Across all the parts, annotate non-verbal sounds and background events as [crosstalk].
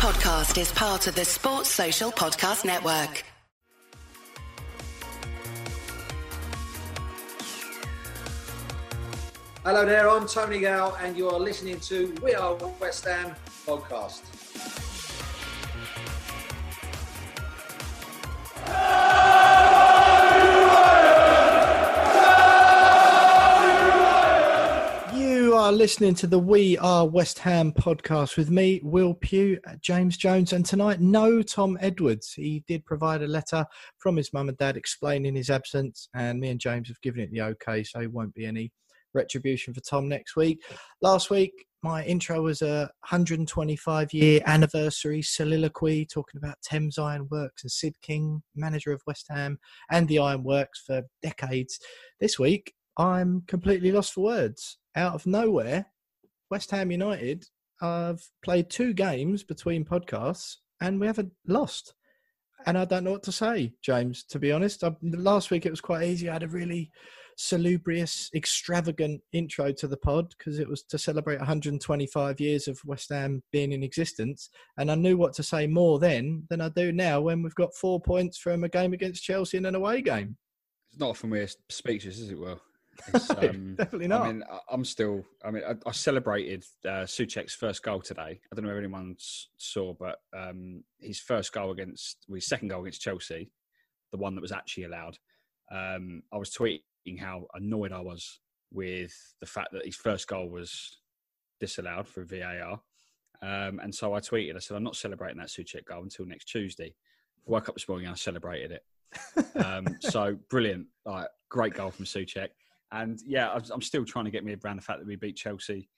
podcast is part of the Sports Social Podcast Network. Hello there, I'm Tony Gale, and you are listening to We Are West Ham podcast. Listening to the We Are West Ham podcast with me, Will Pugh, uh, James Jones, and tonight, no Tom Edwards. He did provide a letter from his mum and dad explaining his absence, and me and James have given it the okay, so it won't be any retribution for Tom next week. Last week, my intro was a 125 year anniversary soliloquy talking about Thames Ironworks and Syd King, manager of West Ham and the Ironworks for decades. This week, I'm completely lost for words. Out of nowhere, West Ham United have played two games between podcasts and we haven't lost. And I don't know what to say, James, to be honest. Um, I, last week it was quite easy. I had a really salubrious, extravagant intro to the pod because it was to celebrate 125 years of West Ham being in existence. And I knew what to say more then than I do now when we've got four points from a game against Chelsea in an away game. It's not often we're speechless, is it? It's, [laughs] um, definitely not. I mean, I'm still. I mean, I, I celebrated uh, Soucek's first goal today. I don't know if anyone saw, but um, his first goal against, well, his second goal against Chelsea, the one that was actually allowed. Um, I was tweeting how annoyed I was with the fact that his first goal was disallowed for VAR. Um, and so I tweeted, I said, I'm not celebrating that Soucek goal until next Tuesday. I woke up this morning and I celebrated it. [laughs] um, so brilliant. Like, great goal from Soucek. And yeah, I'm still trying to get me around the fact that we beat Chelsea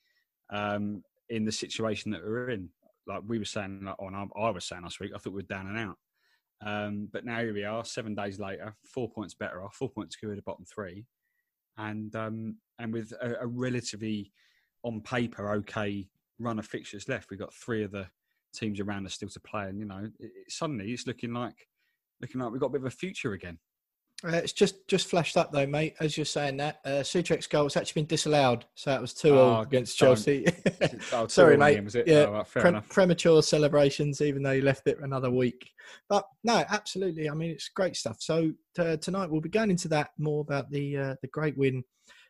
um, in the situation that we're in. Like we were saying, like, on I was saying last week, I thought we were down and out. Um, but now here we are, seven days later, four points better off, four points clear of the bottom three, and um, and with a, a, relatively, on paper, okay run of fixtures left. We've got three of the teams around us still to play, and you know, it, it, suddenly it's looking like looking like we've got a bit of a future again. Uh, it's just just flashed up though, mate. As you're saying that, uh, Soucek's goal has actually been disallowed, so that was two oh, all against Chelsea. [laughs] oh, [laughs] Sorry, mate. yeah, oh, pre- premature celebrations, even though you left it another week. But no, absolutely. I mean, it's great stuff. So tonight we'll be going into that more about the uh, the great win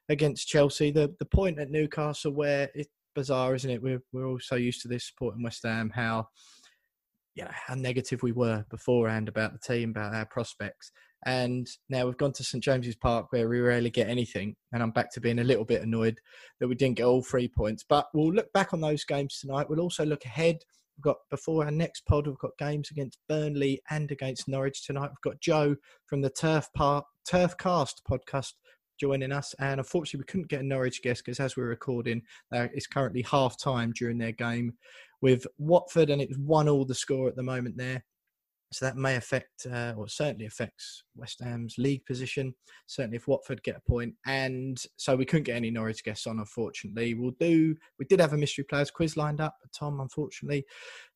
against Chelsea. The the point at Newcastle where it's bizarre, isn't it? We're we're all so used to this supporting West Ham how you know how negative we were beforehand about the team, about our prospects and now we've gone to St James's Park where we rarely get anything. And I'm back to being a little bit annoyed that we didn't get all three points. But we'll look back on those games tonight. We'll also look ahead. We've got before our next pod, we've got games against Burnley and against Norwich tonight. We've got Joe from the Turf Park Turf Cast podcast joining us. And unfortunately, we couldn't get a Norwich guest because as we're recording, uh, it's currently half time during their game with Watford, and it's one all the score at the moment there. So that may affect, uh, or certainly affects West Ham's league position. Certainly, if Watford get a point, and so we couldn't get any Norwich guests on, unfortunately. We'll do. We did have a mystery players quiz lined up, but Tom unfortunately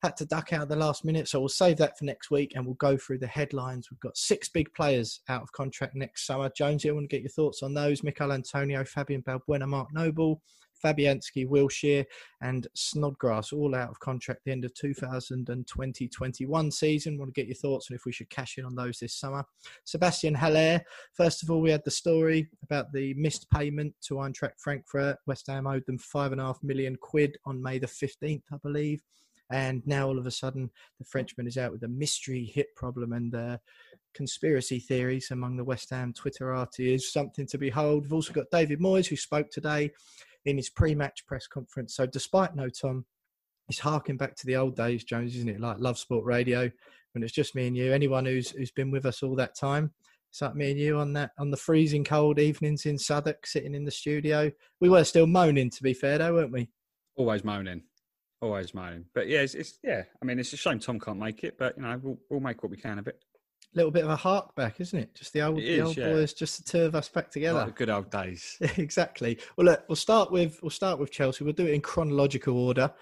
had to duck out at the last minute. So we'll save that for next week, and we'll go through the headlines. We've got six big players out of contract next summer. Jonesy, I want to get your thoughts on those. Michail Antonio, Fabian Balbuena, Mark Noble, Fabianski, Wilshere, and Snodgrass, all out of contract the end of 2020-21 season. Want to get your thoughts on if we should cash in on those this summer. Sebastien Haller. First of all, we had the story about the missed payment to Eintracht Frankfurt. West Ham owed them five and a half million quid on May the 15th, I believe. And now all of a sudden, the Frenchman is out with a mystery hip problem and uh, conspiracy theories among the West Ham Twitterati is something to behold. We've also got David Moyes, who spoke today in his pre-match press conference. So despite no Tom, it's harking back to the old days, Jones, isn't it? Like Love Sport Radio, when it's just me and you. Anyone who's who's been with us all that time, it's like me and you on that on the freezing cold evenings in Southwark, sitting in the studio. We were still moaning, to be fair, though, weren't we? Always moaning, always moaning. But yeah, it's, it's yeah. I mean, it's a shame Tom can't make it, but you know, we'll we'll make what we can of it little bit of a hark back, isn't it? Just the old, the old yeah. boys, just the two of us back together. Like good old days. [laughs] exactly. Well, look, we'll start with we'll start with Chelsea. We'll do it in chronological order.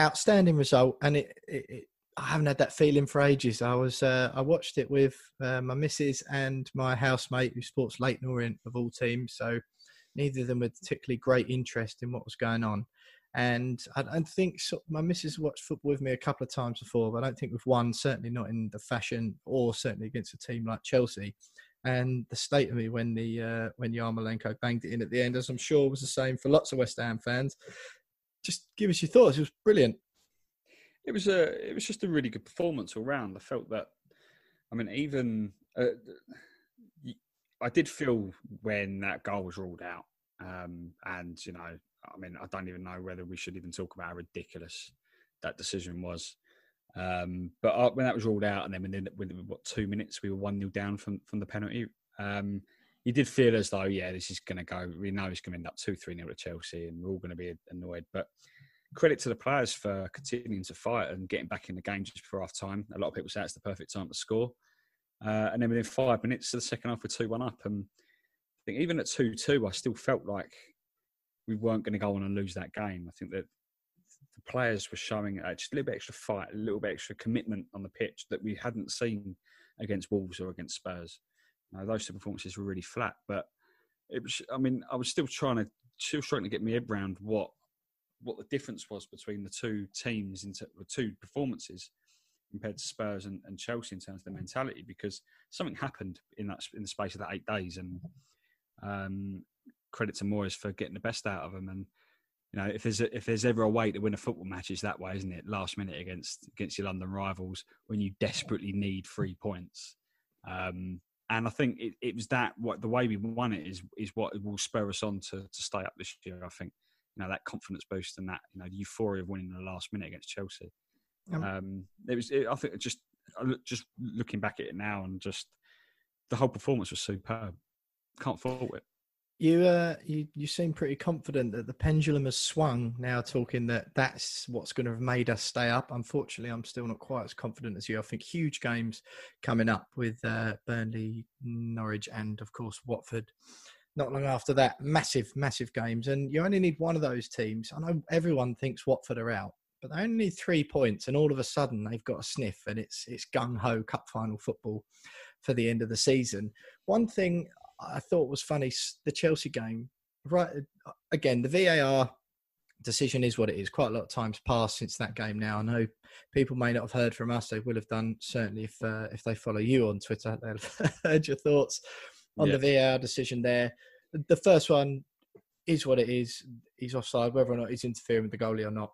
Outstanding result, and it, it, it I haven't had that feeling for ages. I was uh, I watched it with uh, my missus and my housemate, who sports Leyton Orient of all teams. So neither of them had particularly great interest in what was going on. And I think so, my missus watched football with me a couple of times before, but I don't think we've won, certainly not in the fashion or certainly against a team like Chelsea. And the state of me when the uh, when Yarmolenko banged it in at the end, as I'm sure was the same for lots of West Ham fans. Just give us your thoughts. It was brilliant. It was a it was just a really good performance all round. I felt that. I mean, even uh, I did feel when that goal was ruled out, um, and you know, I mean, I don't even know whether we should even talk about how ridiculous that decision was. Um, but uh, when that was ruled out, and then within, within what two minutes we were one 0 down from from the penalty, um, you did feel as though yeah, this is going to go. We know it's going to end up two three 0 to Chelsea, and we're all going to be annoyed. But credit to the players for continuing to fight and getting back in the game just before half time. A lot of people say it's the perfect time to score. Uh, and then within five minutes of the second half, we're 2 1 up. And I think even at 2 2, I still felt like we weren't going to go on and lose that game. I think that the players were showing uh, just a little bit extra fight, a little bit extra commitment on the pitch that we hadn't seen against Wolves or against Spurs. Know, those two performances were really flat, but it was. I mean, I was still trying to still trying to get my head around what what the difference was between the two teams in the two performances compared to Spurs and, and, Chelsea in terms of the mentality because something happened in that in the space of that eight days and um, credit to Moyes for getting the best out of them and you know if there's a, if there's ever a way to win a football match is that way isn't it last minute against against your London rivals when you desperately need three points um, and I think it, it was that what the way we won it is is what will spur us on to to stay up this year I think you know that confidence boost and that you know the euphoria of winning in the last minute against Chelsea um, um, it was. It, I think just just looking back at it now and just the whole performance was superb. Can't fault it. You, uh, you, you seem pretty confident that the pendulum has swung. Now, talking that that's what's going to have made us stay up. Unfortunately, I'm still not quite as confident as you. I think huge games coming up with uh, Burnley, Norwich, and of course Watford. Not long after that, massive, massive games, and you only need one of those teams. I know everyone thinks Watford are out, but they only need three points, and all of a sudden they've got a sniff, and it's it's gung ho cup final football for the end of the season. One thing I thought was funny: the Chelsea game. Right again, the VAR decision is what it is. Quite a lot of times passed since that game. Now I know people may not have heard from us; they will have done certainly if uh, if they follow you on Twitter. [laughs] They'll have heard your thoughts on yeah. the VAR decision there. The first one is what it is. He's offside, whether or not he's interfering with the goalie or not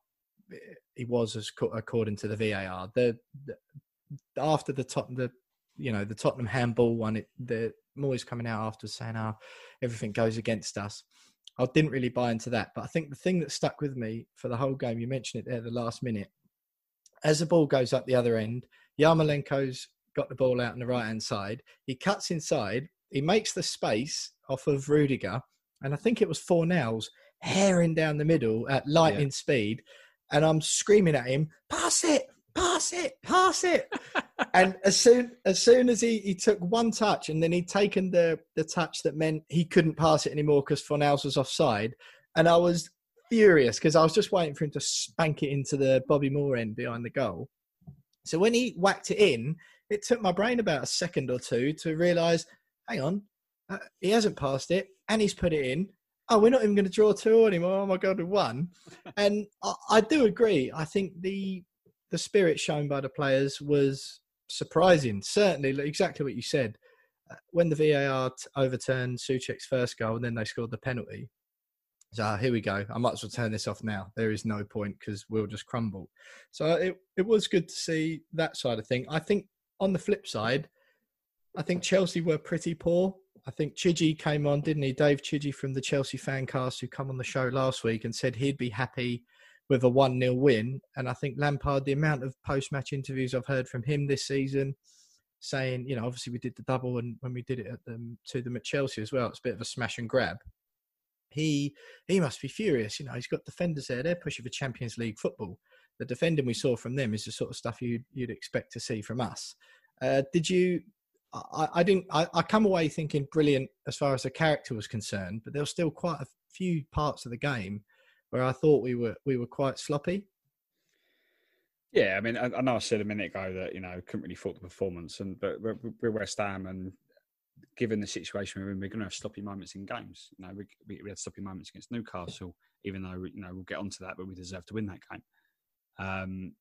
he was as according to the VAR. The, the after the top the you know the Tottenham handball one, it, the Moyes coming out after saying, "Oh, everything goes against us." I didn't really buy into that, but I think the thing that stuck with me for the whole game, you mentioned it there, the last minute, as the ball goes up the other end, Yarmolenko's got the ball out on the right hand side. He cuts inside, he makes the space off of Rudiger, and I think it was Fornals herring down the middle at lightning yeah. speed and I'm screaming at him, pass it, pass it, pass it. [laughs] and as soon as soon as he, he took one touch and then he'd taken the the touch that meant he couldn't pass it anymore because Fornals was offside. And I was furious because I was just waiting for him to spank it into the Bobby Moore end behind the goal. So when he whacked it in, it took my brain about a second or two to realise, hang on, uh, he hasn't passed it and he's put it in oh, we're not even going to draw two anymore. Oh my god, we won. [laughs] and I, I, do agree. I think the the spirit shown by the players was surprising. Certainly, exactly what you said. Uh, when the VAR overturned Soucek's first goal and then they scored the penalty, so uh, here we go. I might as well turn this off now. There is no point because we'll just crumble. So it it was good to see that side of thing. I think on the flip side, I think Chelsea were pretty poor. I think Chidgey came on, didn't he? Dave Chidgey from the Chelsea Fancast, who come on the show last week and said he'd be happy with a 1 0 win. And I think Lampard, the amount of post match interviews I've heard from him this season, saying, you know, obviously we did the double and when we did it at them to them at Chelsea as well, it's a bit of a smash and grab. He he must be furious. You know, he's got defenders there, they're pushing for Champions League football. The defending we saw from them is the sort of stuff you'd, you'd expect to see from us. Uh, did you I, I didn't. I, I, come away thinking brilliant as far as the character was concerned, but there were still quite a few parts of the game where I thought we were we were quite sloppy. Yeah, I mean, I, I know I said a minute ago that you know couldn't really fault the performance, and but we're, we're West Ham, and given the situation we're in, we're going to have sloppy moments in games. You know, we, we, had sloppy moments against Newcastle, even though you know we'll get onto that, but we deserve to win that game. Um,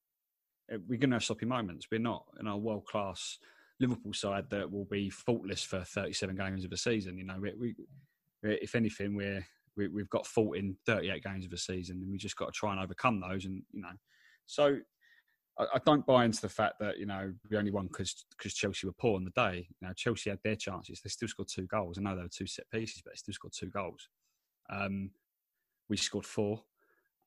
eh, we're going to have sloppy moments. We're not in our world class Liverpool side that will be faultless for 37 games of a season. You know, we, we if anything, we're we, have got fault in 38 games of a season, and we just got to try and overcome those. And you know, so I, I don't buy into the fact that you know we only won because because Chelsea were poor on the day. You know, Chelsea had their chances; they still scored two goals. I know they were two set pieces, but they still scored two goals. Um, we scored four.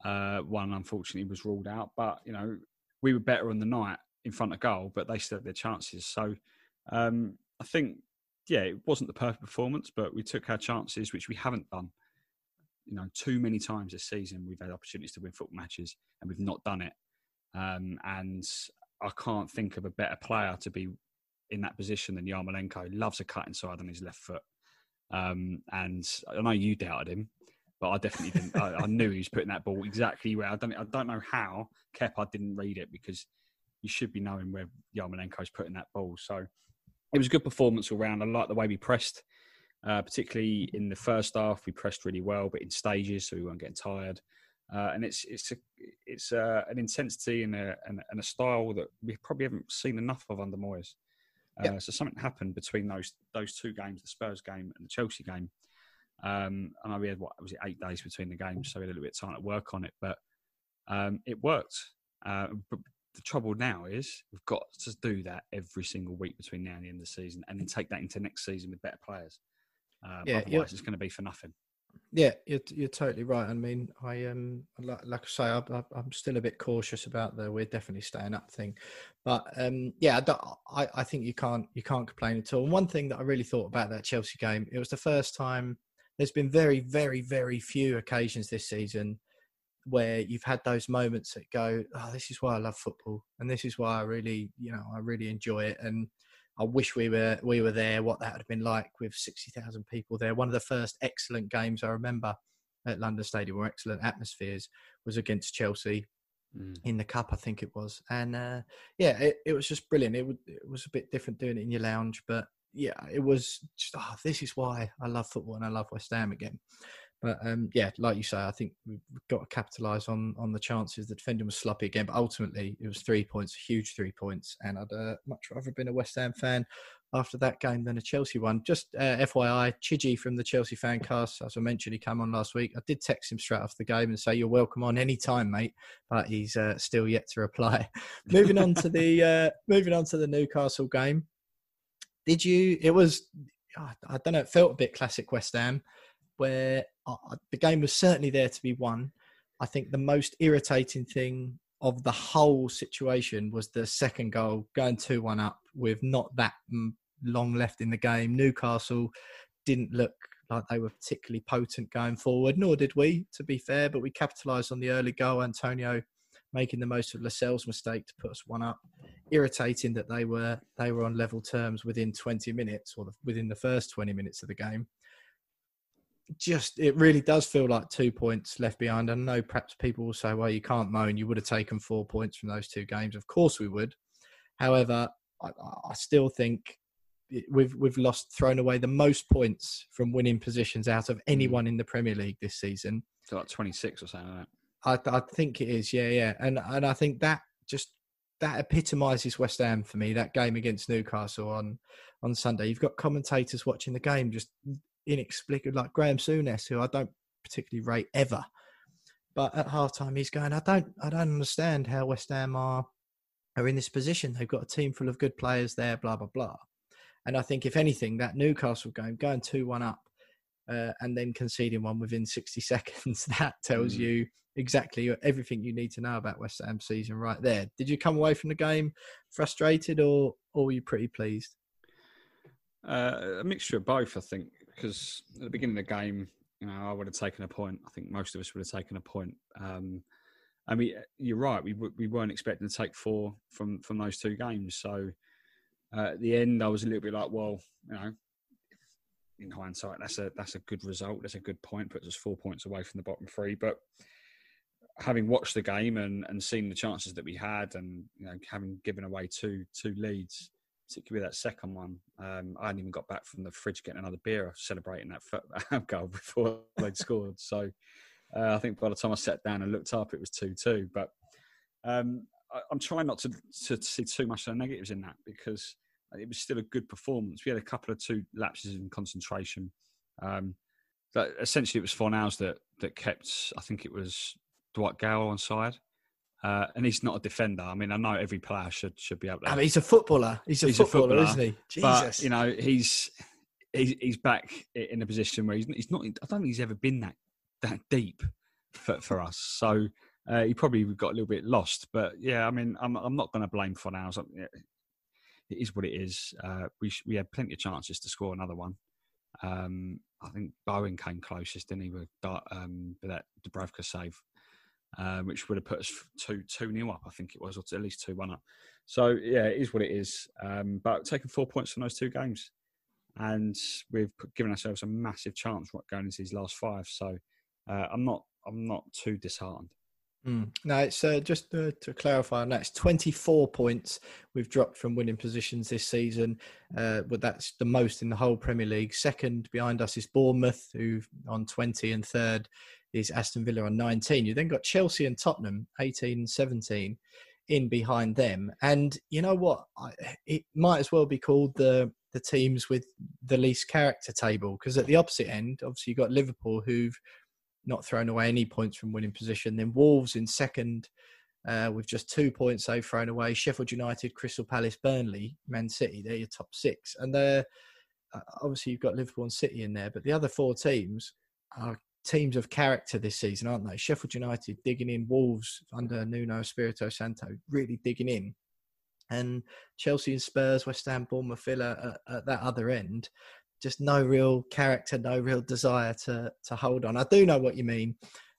Uh, one unfortunately was ruled out, but you know we were better on the night in front of goal, but they still had their chances. So um, I think, yeah, it wasn't the perfect performance, but we took our chances, which we haven't done. You know, too many times this season we've had opportunities to win football matches and we've not done it. Um, and I can't think of a better player to be in that position than Yarmolenko. He loves a cut inside on his left foot. Um, and I know you doubted him, but I definitely didn't. I, I, knew he was putting that ball exactly where I don't. I don't know how Kepa didn't read it because you should be knowing where Yarmolenko's putting that ball. So it was a good performance all round. I like the way we pressed, uh, particularly in the first half. We pressed really well, but in stages, so we weren't getting tired. Uh, and it's it's a, it's a, an intensity and a, and, and, a style that we probably haven't seen enough of under Moyes. Uh, yep. So something happened between those those two games, the Spurs game and the Chelsea game, um, I know we had what was it eight days between the games, so we had a little bit of time to work on it, but um, it worked. Uh, but the trouble now is we've got to do that every single week between now and the end of the season, and then take that into next season with better players. Um, yeah, otherwise, it's going to be for nothing. Yeah, you're you're totally right. I mean, I um like, like I say, I, am still a bit cautious about the we're definitely staying up thing, but um yeah, I, I think you can't you can't complain at all. And one thing that I really thought about that Chelsea game, it was the first time there's been very, very, very few occasions this season where you've had those moments that go, "Oh, this is why I love football, and this is why I really, you know, I really enjoy it." And I wish we were we were there. What that would have been like with sixty thousand people there. One of the first excellent games I remember at London Stadium, or excellent atmospheres, was against Chelsea mm. in the cup, I think it was. And uh, yeah, it, it was just brilliant. It, it was a bit different doing it in your lounge, but yeah, it was just, oh, this is why I love football and I love West Ham again. But um, yeah, like you say, I think we've got to capitalise on on the chances. The defending was sloppy again, but ultimately it was three points, huge three points, and I'd uh, much rather been a West Ham fan after that game than a Chelsea one. Just uh, FYI, Chidgey from the Chelsea fan cast, as I mentioned, he came on last week. I did text him straight after the game and say, You're welcome on any time, mate. But he's uh, still yet to reply. [laughs] moving on to the uh, moving on to the Newcastle game did you? It was, I don't know, it felt a bit classic West Ham, where uh, the game was certainly there to be won. I think the most irritating thing of the whole situation was the second goal going 2 1 up with not that long left in the game. Newcastle didn't look like they were particularly potent going forward, nor did we, to be fair, but we capitalised on the early goal. Antonio making the most of Lascelles' mistake to put us one up. Irritating that they were they were on level terms within 20 minutes or the, within the first 20 minutes of the game. Just it really does feel like two points left behind. I know perhaps people will say, "Well, you can't moan. You would have taken four points from those two games." Of course, we would. However, I, I still think we've we've lost thrown away the most points from winning positions out of hmm. anyone in the Premier League this season. So like 26 or something. Like I, I think it is, yeah, yeah, and and I think that just that epitomises West Ham for me. That game against Newcastle on on Sunday. You've got commentators watching the game just inexplicable, like Graham Souness, who I don't particularly rate ever. But at halftime, he's going, I don't, I don't understand how West Ham are are in this position. They've got a team full of good players there, blah blah blah. And I think, if anything, that Newcastle game, going two one up, uh, and then conceding one within 60 [laughs] seconds, that tells mm. you exactly everything you need to know about West Ham season right there. Did you come away from the game frustrated or, or were you pretty pleased? Uh, a mixture of both, I think, because at the beginning of the game, you know, I would have taken a point. I think most of us would have taken a point. Um, I mean, you're right. We we weren't expecting to take four from from those two games. So uh, at the end, I was a little bit like, well, you know, in hindsight, that's a that's a good result. That's a good point. Puts us four points away from the bottom three. But having watched the game and, and seen the chances that we had, and you know, having given away two two leads, particularly that second one, um, I hadn't even got back from the fridge getting another beer, celebrating [laughs] that goal before they'd scored. So Uh, I think by the time I sat down and looked up, it was two-two. But um, I, am trying not to, to, see too much of the negatives in that because it was still a good performance. We had a couple of two lapses in concentration. Um, essentially it was Fornals that that kept. I think it was Dwight Gayle on side. Uh, and he's not a defender. I mean, I know every player should should be able to. I mean, he's a footballer. He's a, he's footballer, a footballer, isn't he? Jesus. But you know, he's he's, he's back in a position where he's, he's not. I don't think he's ever been that that deep for, for us. So uh, he probably got a little bit lost. But yeah, I mean, I'm I'm not going to blame Fornals. It is what it is. Uh, we we had plenty of chances to score another one. Um, I think Bowen came closest, didn't he, with, um, that Dubravka save um, which would have put us two two nil up. I think it was, or at least two one up. So yeah, it is what it is. Um, but taking four points from those two games, and we've given ourselves a massive chance going into these last five. So uh, I'm not I'm not too disheartened. Mm. No, it's uh, just uh, to clarify on that. It's 24 points we've dropped from winning positions this season, uh, but that's the most in the whole Premier League. Second behind us is Bournemouth, who on 20, and third is Aston Villa on 19. You then got Chelsea and Tottenham, 18 and 17, in behind them. And you know what? It might as well be called the the teams with the least character table because at the opposite end, obviously you've got Liverpool who've not thrown away any points from winning position. Then Wolves in second uh, with just two points they've thrown away. Sheffield United, Crystal Palace, Burnley, Man City, they're your top six. And they're uh, obviously you've got Liverpool and City in there, but the other four teams are teams of character this season, aren't they? Sheffield United digging in, Wolves under Nuno Espirito Santo really digging in, and Chelsea and Spurs, West Ham, Bournemouth, Villa at, at that other end, just no real character, no real desire to to hold on. I do know what you mean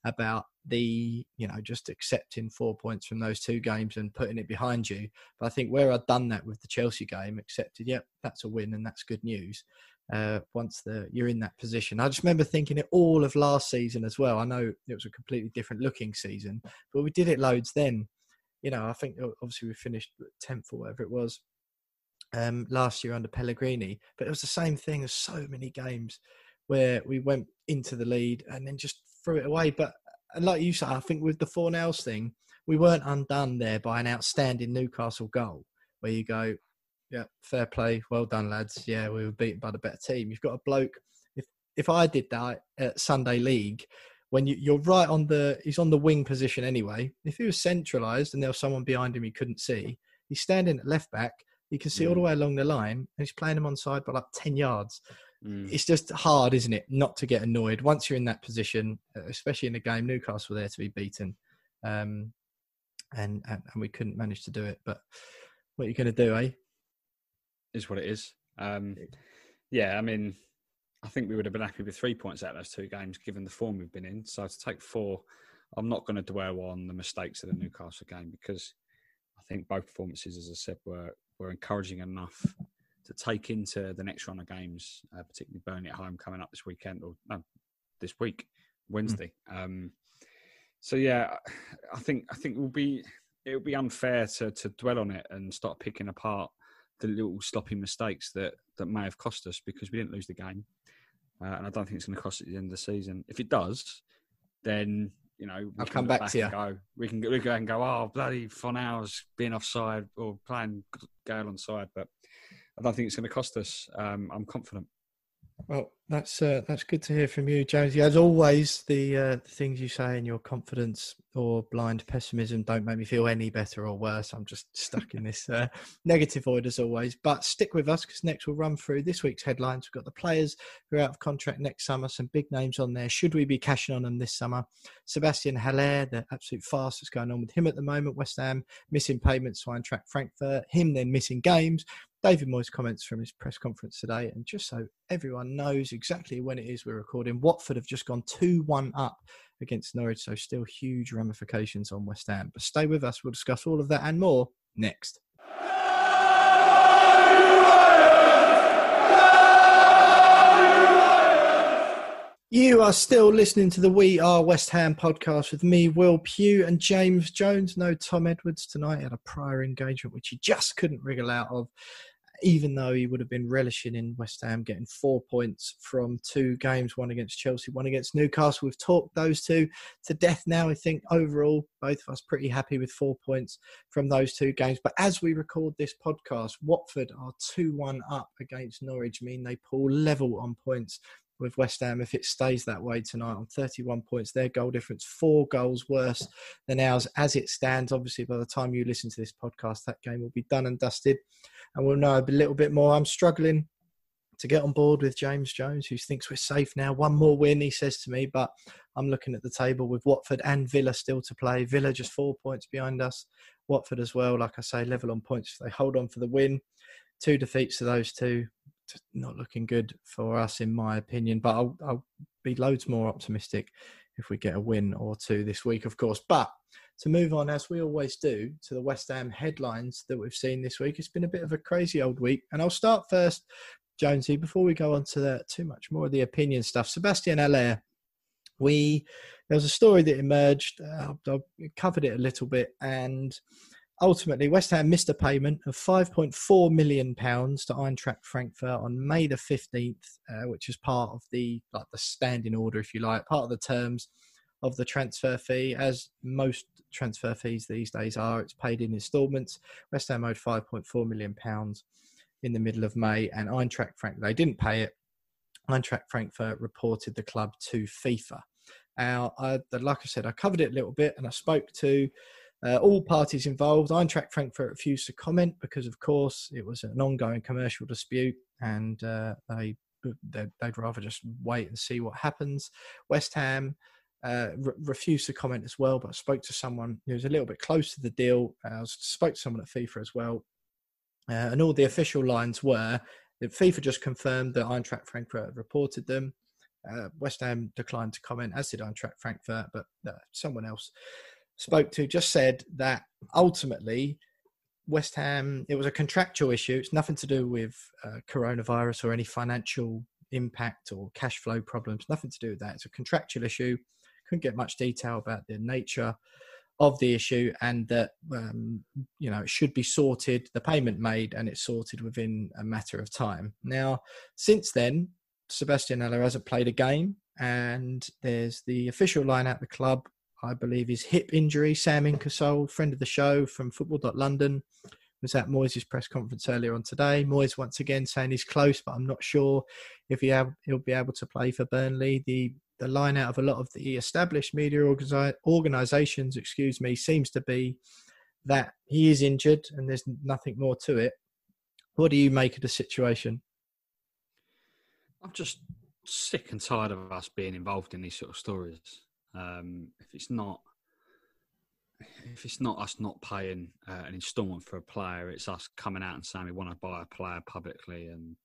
about the you know just accepting four points from those two games and putting it behind you. But I think where I'd done that with the Chelsea game, accepted, yep, that's a win and that's good news uh, once the you're in that position. I just remember thinking it all of last season as well. I know it was a completely different looking season, but we did it loads then. You know, I think obviously we finished tenth or whatever it was um, last year under Pellegrini, but it was the same thing as so many games where we went into the lead and then just threw it away. But like you said, I think with the Fornals thing, we weren't undone there by an outstanding Newcastle goal where you go, yeah, fair play. Well done, lads. Yeah, we were beaten by the better team. You've got a bloke. If if I did that at Sunday League, when you, you're right on the, he's on the wing position anyway. If he was centralised and there was someone behind him he couldn't see, he's standing at left back. You can see mm. all the mm. way along the line, and he's playing him on side by like ten yards. Mm. It's just hard, isn't it, not to get annoyed once you're in that position, especially in a game. Newcastle were there to be beaten, um, and, and and we couldn't manage to do it. But what are you going to do, eh? Is what it is. Um, yeah, I mean, I think we would have been happy with three points out of those two games, given the form we've been in. So to take four, I'm not going to dwell on the mistakes of the Newcastle game because I think both performances, as I said, were were encouraging enough to take into the next run of games, uh, particularly Burnley at home coming up this weekend or no, this week, Wednesday. Mm. Um, so yeah, I think I think it will be it will be unfair to to dwell on it and start picking apart the little sloppy mistakes that that may have cost us because we didn't lose the game, uh, and I don't think it's going to cost us at the end of the season. If it does, then you know I'll come back, back to you. Go. We can we go and go. Oh bloody Fornals being offside or playing Gayle on side, but I don't think it's going to cost us. Um, I'm confident. Well, that's uh, that's good to hear from you, Jonesy. As always, the, uh, the things you say and your confidence or blind pessimism don't make me feel any better or worse. I'm just stuck in this uh, negative void as always. But stick with us because next we'll run through this week's headlines. We've got the players who are out of contract next summer, some big names on there. Should we be cashing on them this summer? Sebastien Haller, the absolute fast that's going on with him at the moment. West Ham missing payments Eintracht Frankfurt, him then missing games. David Moyes' comments from his press conference today. And just so everyone knows exactly when it is we're recording, Watford have just gone 2 1 up against Norwich. So still huge ramifications on West Ham. But stay with us. We'll discuss all of that and more next. You are still listening to the We Are West Ham podcast with me, Will Pugh, and James Jones. No Tom Edwards tonight. He had a prior engagement which he just couldn't wriggle out of even though he would have been relishing in West Ham getting four points from two games, one against Chelsea, one against Newcastle. We've talked those two to death now. I think overall, both of us pretty happy with four points from those two games. But as we record this podcast, Watford are 2 1 up against Norwich, mean they pull level on points with West Ham if it stays that way tonight on 31 points. Their goal difference, four goals worse than ours as it stands. Obviously, by the time you listen to this podcast, that game will be done and dusted and we'll know a little bit more. I'm struggling to get on board with James Jones, who thinks we're safe now. One more win, he says to me, but I'm looking at the table with Watford and Villa still to play. Villa just four points behind us. Watford as well, like I say, level on points. They hold on for the win. Two defeats to those two. Not looking good for us, in my opinion, but I'll, I'll be loads more optimistic if we get a win or two this week, of course. But to move on, as we always do, to the West Ham headlines that we've seen this week. It's been a bit of a crazy old week. And I'll start first, Jonesy, before we go on to the, too much more of the opinion stuff. Sebastien Haller, we there was a story that emerged. Uh, I covered it a little bit, and ultimately West Ham missed a payment of 5.4 million pounds to Eintracht Frankfurt on May the 15th, uh, which is part of the like the standing order, if you like, part of the terms of the transfer fee, as most transfer fees these days are. It's paid in instalments. West Ham owed 5.4 million pounds in the middle of May, and Eintracht Frankfurt they didn't pay it. Eintracht Frankfurt reported the club to FIFA. Now, I, like I said, I covered it a little bit, and I spoke to uh, all parties involved. Eintracht Frankfurt refused to comment because, of course, it was an ongoing commercial dispute, and uh, they they'd, they'd rather just wait and see what happens. West Ham uh, re- refused to comment as well, but I spoke to someone who was a little bit close to the deal. Uh, I spoke to someone at FIFA as well, uh, and all the official lines were that FIFA just confirmed that Eintracht Frankfurt reported them. Uh, West Ham declined to comment, as did Eintracht Frankfurt, but uh, someone else spoke to just said that ultimately West Ham, it was a contractual issue. It's nothing to do with uh, coronavirus or any financial impact or cash flow problems. Nothing to do with that. It's a contractual issue couldn't get much detail about the nature of the issue and that um, you know it should be sorted the payment made and it's sorted within a matter of time now since then sebastien Haller hasn't played a game and there's the official line at the club i believe his hip injury sam inkersole friend of the show from football.london was at Moyes' press conference earlier on today. Moyes once again saying he's close, but I'm not sure if he he'll be able to play for Burnley. The the line out of a lot of the established media organizations, excuse me, seems to be that he is injured and there's nothing more to it. What do you make of the situation? I'm just sick and tired of us being involved in these sort of stories. Um, if it's not, if it's not us not paying uh, an instalment for a player, it's us coming out and saying we want to buy a player publicly, and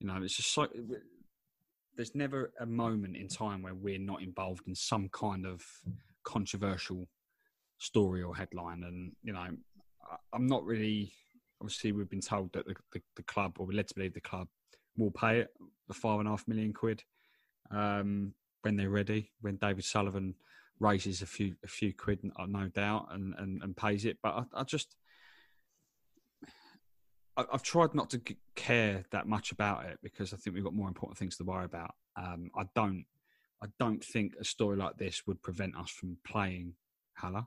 you know, it's just so there's never a moment in time where we're not involved in some kind of controversial story or headline. And you know, I'm not really. Obviously, we've been told that the, the, the club, or we're led to believe the club, will pay it the five and a half million quid um, when they're ready. When David Sullivan raises a few a few quid, no doubt, and and, and pays it. But I, I just I've tried not to care that much about it because I think we've got more important things to worry about. Um, I don't, I don't think a story like this would prevent us from playing Haller.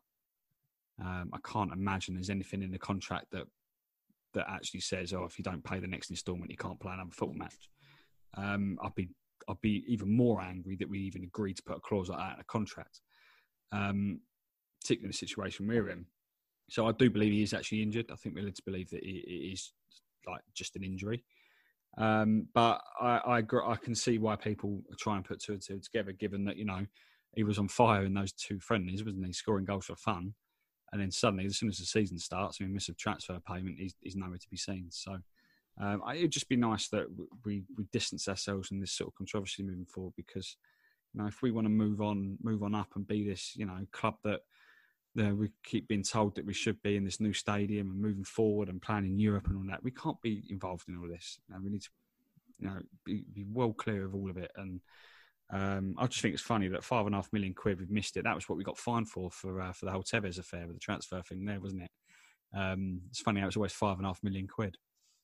Um, I can't imagine there's anything in the contract that that actually says, "Oh, if you don't pay the next instalment, you can't play another football match." Um, I'd be, I'd be even more angry that we even agreed to put a clause like that in a contract, um, particularly the situation we're in. So I do believe he is actually injured. I think we're led to believe that he it is like just an injury. Um, but I, I, I can see why people try and put two and two together, given that you know he was on fire in those two friendlies, wasn't he? Scoring goals for fun, and then suddenly, as soon as the season starts, and we miss a transfer payment, he's, he's nowhere to be seen. So um, it'd just be nice that we we distance ourselves from this sort of controversy moving forward, because you know if we want to move on, move on up, and be this you know club that uh, we keep being told that we should be in this new stadium and moving forward and playing in Europe and all that. We can't be involved in all this. You know, we need to, you know, be, be, well clear of all of it. And um, I just think it's funny that five and a half million quid we've missed it. That was what we got fined for for uh, for the whole Tevez affair with the transfer thing there, wasn't it? Um, it's funny how it's always five and a half million quid.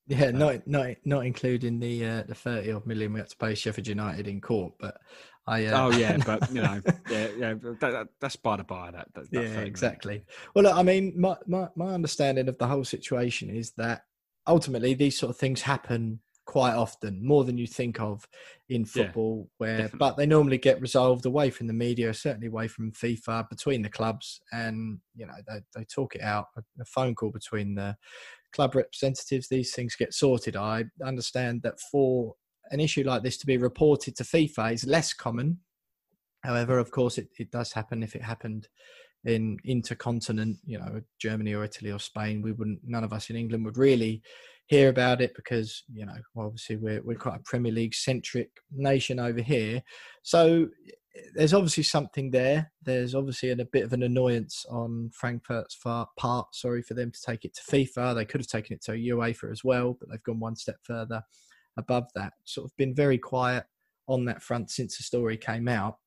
Yeah, not not not including the uh, the thirty odd million we had to pay Sheffield United in court, but I. Uh, oh yeah, but you know, [laughs] yeah, yeah, that, that, that's by the by. That, that, that yeah, exactly. Well, look, I mean, my, my my understanding of the whole situation is that ultimately these sort of things happen quite often, more than you think of in football. Yeah, where, definitely. but they normally get resolved away from the media, certainly away from FIFA, between the clubs, and you know they they talk it out. A phone call between the club representatives, these things get sorted. I understand that for an issue like this to be reported to FIFA is less common. However, of course, it, it does happen. If it happened in intercontinent, you know, Germany or Italy or Spain, we wouldn't. None of us in England would really hear about it because you know obviously we're we're quite a Premier League centric nation over here. So there's obviously something there. There's obviously a, a bit of an annoyance on Frankfurt's part. Sorry for them to take it to FIFA. They could have taken it to UEFA as well, but they've gone one step further above that. Sort of been very quiet on that front since the story came out.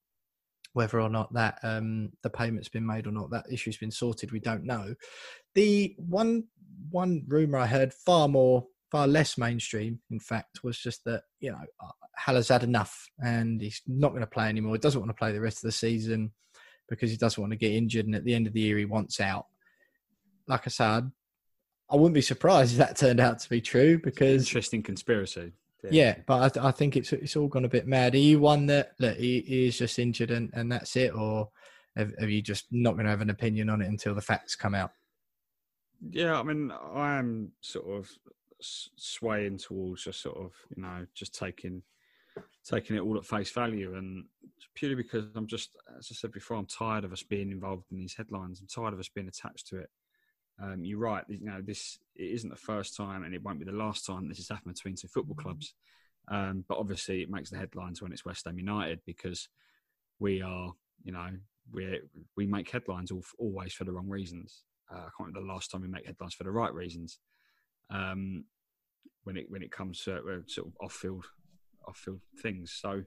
Whether or not that um, the payment's been made or not, that issue's been sorted, we don't know. The one one rumor I heard far more, far less mainstream, in fact, was just that you know uh, Haller's had enough and he's not going to play anymore. He doesn't want to play the rest of the season because he doesn't want to get injured, and at the end of the year he wants out. Like I said, I wouldn't be surprised if that turned out to be true because interesting conspiracy. Yeah, yeah but I, I, think it's it's all gone a bit mad. Are you one that look he, he is just injured and, and that's it, or have, have you just not going to have an opinion on it until the facts come out? Yeah, I mean, I am sort of swaying towards just sort of you know just taking taking it all at face value, and purely because I'm just, as I said before, I'm tired of us being involved in these headlines. I'm tired of us being attached to it. Um, you're right. You know, this it isn't the first time, and it won't be the last time this has happened between two football clubs. Um, but obviously, it makes the headlines when it's West Ham United because we are, you know, we we make headlines all, always for the wrong reasons. Uh, I can't remember the last time we make headlines for the right reasons. Um, when it when it comes to uh, sort of off field off field things. So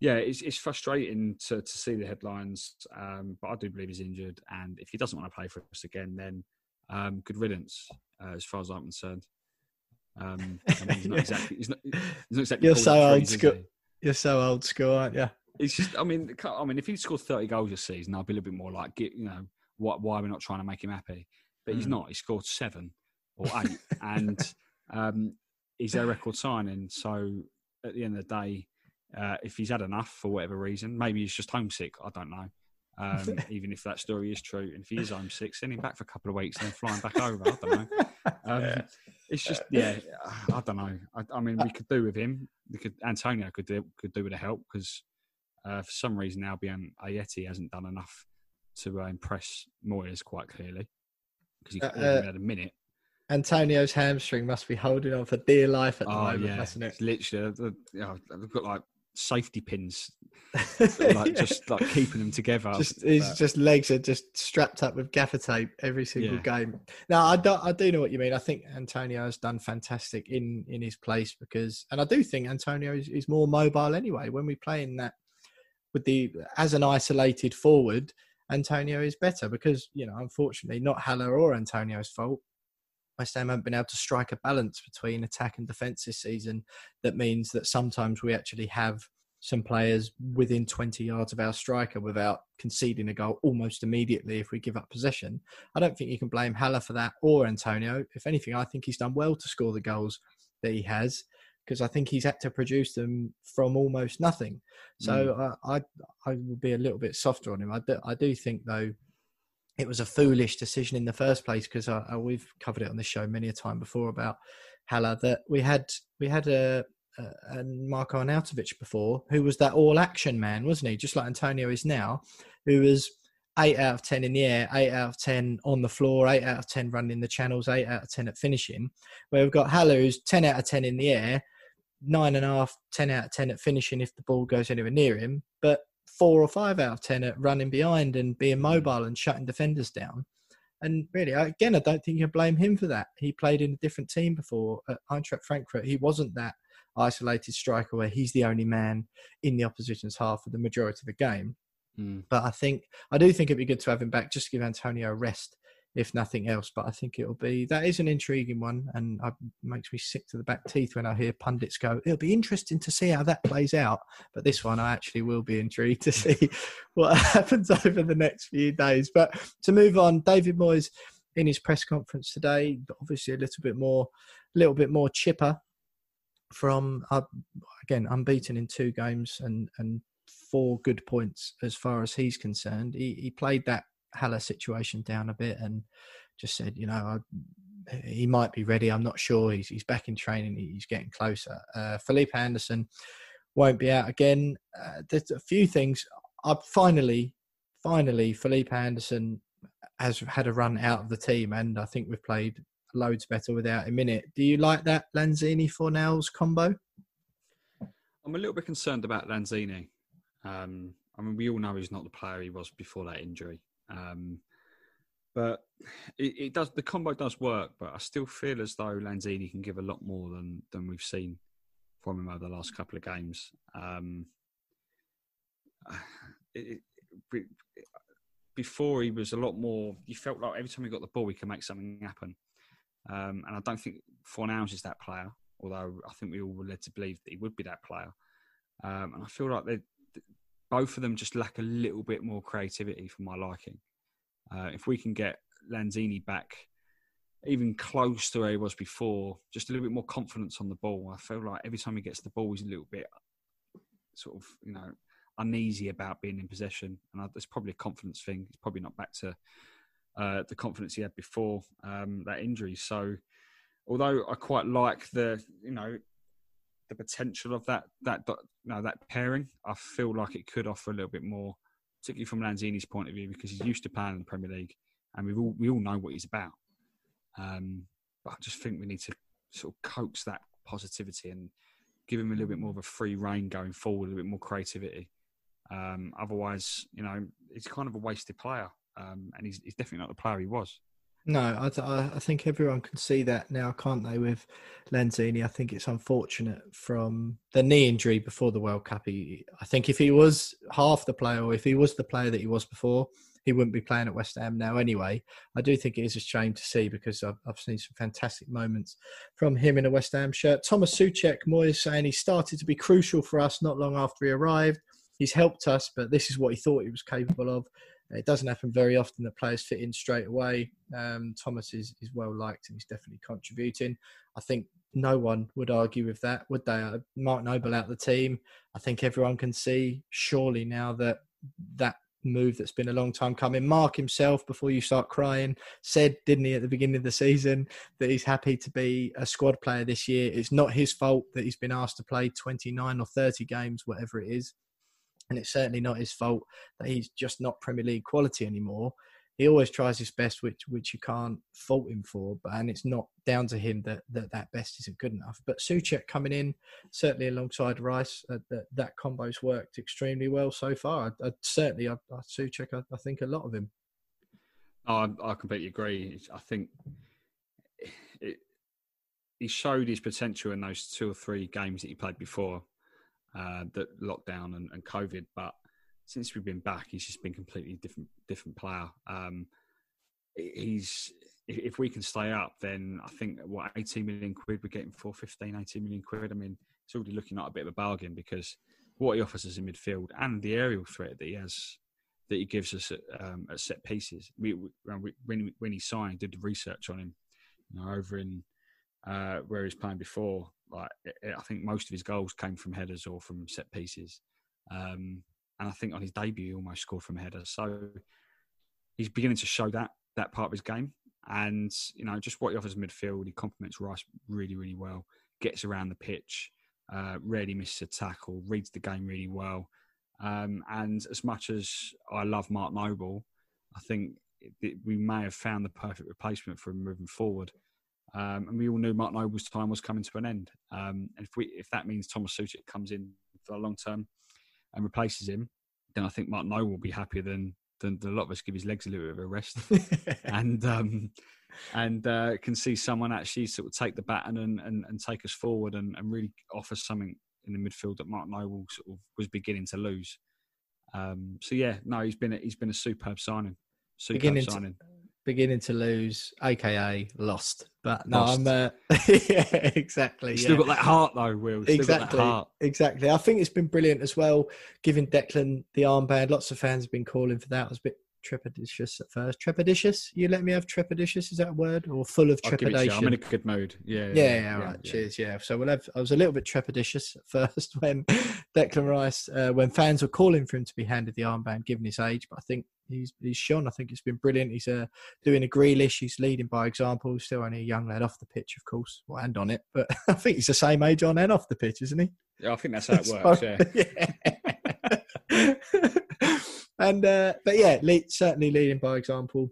yeah, it's it's frustrating to to see the headlines. Um, but I do believe he's injured, and if he doesn't want to play for us again, then um, good riddance, uh, as far as I'm concerned. Um, [laughs] I mean, he's not exactly. He's not, he's not exactly You're so old school. You're so old school, aren't you? It's just. I mean, I mean, if he scored 30 goals this season, I'd be a little bit more like, get, you know, why, why are we not trying to make him happy? But mm. he's not. He scored seven or [laughs] eight, and um, he's their record signing. So at the end of the day, uh, if he's had enough for whatever reason, maybe he's just homesick. I don't know. Um, [laughs] even if that story is true, and if he is homesick, send him back for a couple of weeks and then flying back over. I don't know. [laughs] Um, yeah. It's just, yeah, I don't know. I, I, mean, we could do with him. We could Antonio could do could do with a help because uh, for some reason Albian Ajeti hasn't done enough to uh, impress Moyes quite clearly because he uh, had a minute. Antonio's hamstring must be holding on for dear life at the oh, moment, yeah. hasn't it? It's literally, uh, you know, I've got like safety pins, [laughs] like just like keeping them together. Just his just legs are just strapped up with gaffer tape every single yeah. game. Now I do I do know what you mean. I think Antonio has done fantastic in in his place because, and I do think Antonio is, is more mobile anyway. When we play in that with the as an isolated forward, Antonio is better because you know unfortunately not Haller or Antonio's fault West Ham haven't been able to strike a balance between attack and defence this season. That means that sometimes we actually have some players within 20 yards of our striker without conceding a goal almost immediately if we give up possession. I don't think you can blame Haller for that or Antonio. If anything, I think he's done well to score the goals that he has because I think he's had to produce them from almost nothing. So mm. I, I, I will be a little bit softer on him. I do, I do think though it was a foolish decision in the first place because uh, uh, we've covered it on this show many a time before about Haller that we had we had a, a, a Marko Arnautovic before who was that all action man, wasn't he? Just like Antonio is now, who was eight out of ten in the air, eight out of ten on the floor, eight out of ten running the channels, eight out of ten at finishing. Where we've got Haller who's ten out of ten in the air, nine and a half, ten out of ten at finishing if the ball goes anywhere near him, but four or five out of ten at running behind and being mobile and shutting defenders down. And really, again, I don't think you can blame him for that. He played in a different team before at Eintracht Frankfurt. He wasn't that isolated striker where he's the only man in the opposition's half for the majority of the game. Mm. But I think I do think it'd be good to have him back just to give Antonio a rest if nothing else. But I think it'll be that is an intriguing one, and it makes me sick to the back teeth when I hear pundits go, "It'll be interesting to see how that plays out." But this one, I actually will be intrigued to [laughs] see what [laughs] happens over the next few days. But to move on, David Moyes in his press conference today, obviously a little bit more, a little bit more chipper from uh, again unbeaten in two games and and four good points as far as he's concerned. He he played that Haller situation down a bit and just said, you know, I, he might be ready. I'm not sure. He's he's back in training. He's getting closer. Uh, Anderson won't be out again. Uh, there's a few things. I finally, finally, Felipe Anderson has had a run out of the team, and I think we've played loads better without him in it. Do you like that Lanzini Fornals combo? I'm a little bit concerned about Lanzini. Um, I mean, we all know he's not the player he was before that injury. Um, but it, it, does the combo does work, but I still feel as though Lanzini can give a lot more than than we've seen from him over the last couple of games. Um, [sighs] it, before he was a lot more. You felt like every time he got the ball, he could make something happen. Um, and I don't think Fornals is that player, although I think we all were led to believe that he would be that player. Um, and I feel like they both of them just lack a little bit more creativity for my liking. Uh, if we can get Lanzini back even close to where he was before, just a little bit more confidence on the ball. I feel like every time he gets the ball, he's a little bit sort of, you know, uneasy about being in possession. And it's probably a confidence thing. He's probably not back to uh, the confidence he had before um, that injury. So, although I quite like the, you know, the potential of that that know, that pairing, I feel like it could offer a little bit more, particularly from Lanzini's point of view, because he's used to playing in the Premier League, and we all we all know what he's about. Um, but I just think we need to sort of coax that positivity and give him a little bit more of a free reign going forward, a little bit more creativity. Um, otherwise, you know, he's kind of a wasted player, um, and he's, he's, definitely not the player he was. No, I, I, think everyone can see that now, can't they? With Lanzini, I think it's unfortunate from the knee injury before the World Cup. He, I think if he was half the player, or if he was the player that he was before, he wouldn't be playing at West Ham now anyway. I do think it is a shame to see because I've, I've seen some fantastic moments from him in a West Ham shirt. Thomas Soucek, Moyes saying he started to be crucial for us not long after he arrived he's helped us, but this is what he thought he was capable of. It doesn't happen very often that players fit in straight away. Um, Thomas is, is well liked and he's definitely contributing. I think no one would argue with that, would they? Uh, Mark Noble out the team. I think everyone can see surely now that that move that's been a long time coming. Mark himself, before you start crying, said, didn't he, at the beginning of the season, that he's happy to be a squad player this year. It's not his fault that he's been asked to play 29 or 30 games, whatever it is and it's certainly not his fault that he's just not Premier League quality anymore. He always tries his best, which which you can't fault him for, but and it's not down to him that that, that best isn't good enough. But Soucek coming in certainly alongside Rice, uh, that that combo's worked extremely well so far. I, I, certainly, I, I Soucek, I, I, think a lot of him. I, I completely agree. I think it, he showed his potential in those two or three games that he played before uh, that lockdown and, and, COVID. But since we've been back, he's just been completely different different player. Um, he's if we can stay up, then I think what 18 million quid we're getting for 15, 18 million quid. I mean, it's already looking like a bit of a bargain because what he offers us in midfield and the aerial threat that he has that he gives us at, um, at set pieces. We, we, when when he signed, did the research on him, you know, over in uh, where he was playing before. Like I think most of his goals came from headers or from set pieces, um, and I think on his debut he almost scored from a header. So he's beginning to show that that part of his game, and you know just what he offers midfield. He complements Rice really really well. Gets around the pitch, uh, rarely misses a tackle, reads the game really well. Um, and as much as I love Mark Noble, I think we may have found the perfect replacement for him moving forward. Um, and we all knew Mark Noble's time was coming to an end. Um, and if we if that means Thomas Soucek comes in for the long term and replaces him, then I think Mark Noble will be happier than than, than a lot of us give his legs a little bit of a rest [laughs] and um, and uh, can see someone actually sort of take the baton and, and, and take us forward and, and really offer something in the midfield that Mark Noble sort of was beginning to lose. Um, so yeah, no, he's been a, he's been a superb signing. Superb beginning signing. To, beginning to lose, aka lost. But no, lost. I'm uh, [laughs] yeah, exactly. Still got that heart though, Will. Still exactly, exactly. I think it's been brilliant as well, giving Declan the armband. Lots of fans have been calling for that. I was a bit trepidatious at first. Trepidatious? You let me have trepidatious? Is that a word or full of trepidation? I'm in a good mood. Yeah. Yeah. yeah, yeah, yeah right. Cheers. Yeah. So we'll have. I was a little bit trepidatious at [laughs] first when Declan Rice, uh, when fans were calling for him to be handed the armband, given his age. But I think he's he's shown. I think it's been brilliant. He's uh, doing a Grealish. He's leading by example. Still only a young lad off the pitch, of course, well, and on it. But [laughs] I think he's the same age on and off the pitch, isn't he? Yeah, I think that's how it [laughs] works. yeah. And uh, but yeah, certainly leading by example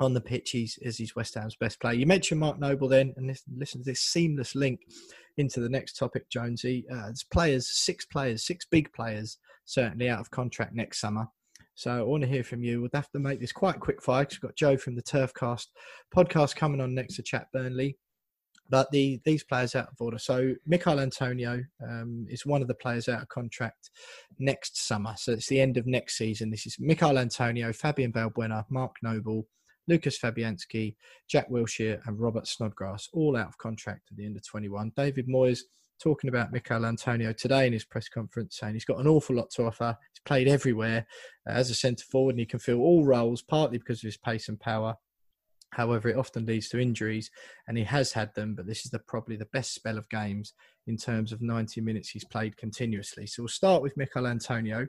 on the pitch. He's is he's West Ham's best player. You mentioned Mark Noble then, and listen, listen to this seamless link into the next topic, Jonesy. Uh, there's players, six players, six big players, certainly out of contract next summer. So I want to hear from you. We'll have to make this quite quick fire because we've got Joe from the Turfcast podcast coming on next to chat Burnley. But the these players out of order. So Michail Antonio um, is one of the players out of contract next summer. So it's the end of next season. This is Michail Antonio, Fabian Balbuena, Mark Noble, Lucas Fabianski, Jack Wilshere, and Robert Snodgrass, all out of contract at the end of 21. David Moyes talking about Michail Antonio today in his press conference, saying he's got an awful lot to offer. He's played everywhere uh, as a centre forward, and he can fill all roles, partly because of his pace and power. However, it often leads to injuries, and he has had them. But this is the, probably the best spell of games in terms of 90 minutes he's played continuously. So we'll start with Michail Antonio.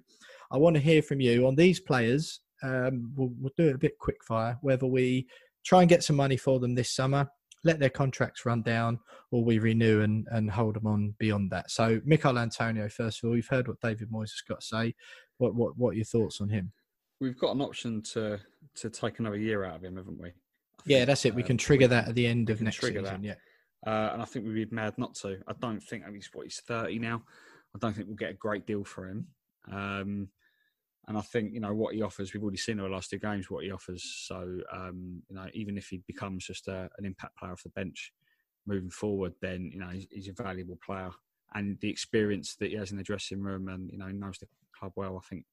I want to hear from you on these players. Um, we'll, we'll do it a bit quick fire. Whether we try and get some money for them this summer, let their contracts run down or we renew and, and hold them on beyond that. So, Michail Antonio, first of all, you've heard what David Moyes has got to say. What, what, what are your thoughts on him? We've got an option to to take another year out of him, haven't we? Yeah, that's it. We can um, trigger that at the end of next season. That. Yeah. Uh, and I think we'd be mad not to. I don't think, I mean, he's, what, he's 30 now. I don't think we'll get a great deal for him. Um, and I think you know what he offers. We've already seen over the last two games what he offers. So um, you know, even if he becomes just a, an impact player off the bench moving forward, then you know he's, he's, a valuable player. And the experience that he has in the dressing room, and you know, knows the club well. I think,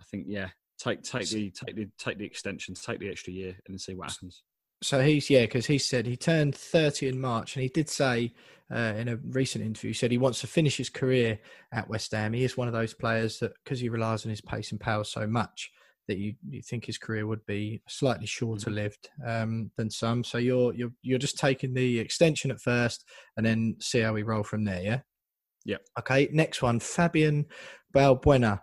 I think, yeah, take take the take the take the extension, take the extra year, and see what happens. So he's yeah, because he said he turned thirty in March, and he did say uh, in a recent interview, he said he wants to finish his career at West Ham. He is one of those players that because he relies on his pace and power so much that you, you think his career would be slightly shorter mm-hmm. lived um, than some. So you're you're you're just taking the extension at first, and then see how we roll from there. Yeah. Yeah. Okay. Next one, Fabian Balbuena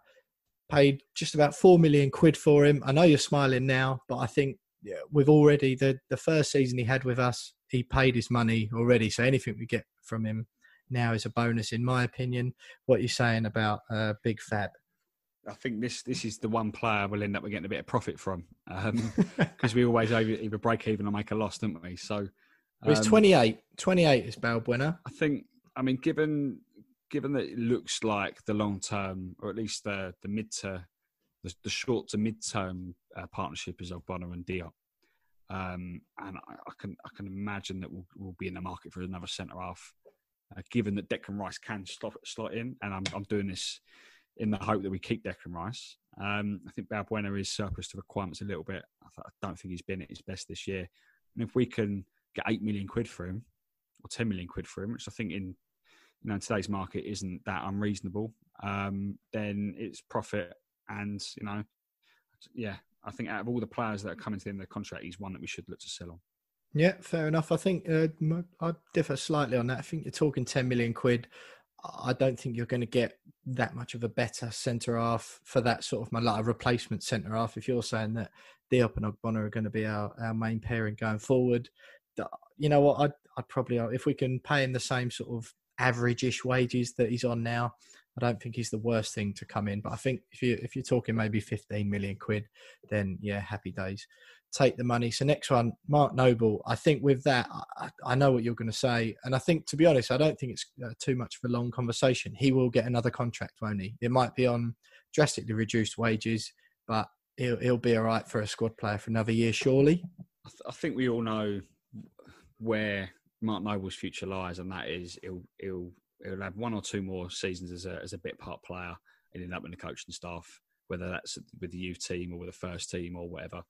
paid just about four million quid for him. I know you're smiling now, but I think yeah, we've already the the first season he had with us, he paid his money already. So anything we get from him now is a bonus, in my opinion. What you're saying about uh, Big Fab? I think this this is the one player we'll end up getting a bit of profit from because um, [laughs] we always either break even or make a loss, don't we? So um, well, it's 28. 28 is Balbuena. I think. I mean, given given that it looks like the long term, or at least the the mid to the, the short to mid term uh, partnership is Ogbonna and Diop. Um, and I, I, can I can imagine that we'll, we'll be in the market for another centre half, uh, given that Declan Rice can slot, slot in, and I'm, I'm doing this in the hope that we keep Declan Rice. Um, I think Balbuena is surplus to requirements a little bit. I, I, don't think he's been at his best this year. And if we can get eight million quid for him, or ten million quid for him, which I think in you know in today's market isn't that unreasonable, um, then it's profit. And you know, yeah, I think out of all the players that are coming to the end of the contract, he's one that we should look to sell on. Yeah, fair enough. I think uh, I differ slightly on that. I think you're talking 10 million quid. I don't think you're going to get that much of a better centre half for that sort of my like a replacement centre half. If you're saying that Diop and Ogbonna are going to be our, our main pairing going forward, you know what? I'd, I'd probably, if we can pay him the same sort of average-ish wages that he's on now, I don't think he's the worst thing to come in. But I think if you if you're talking maybe 15 million quid, then yeah, happy days. Take the money. So next one, Mark Noble. I think with that, I, I know what you're going to say, and I think to be honest, I don't think it's uh, too much of a long conversation. He will get another contract, won't he? It might be on drastically reduced wages, but he'll he'll be all right for a squad player for another year, surely. I, th- I think we all know where Mark Noble's future lies, and that is he'll he'll he'll have one or two more seasons as a as a bit part player and end up in the coaching staff, whether that's with the youth team or with the first team or whatever.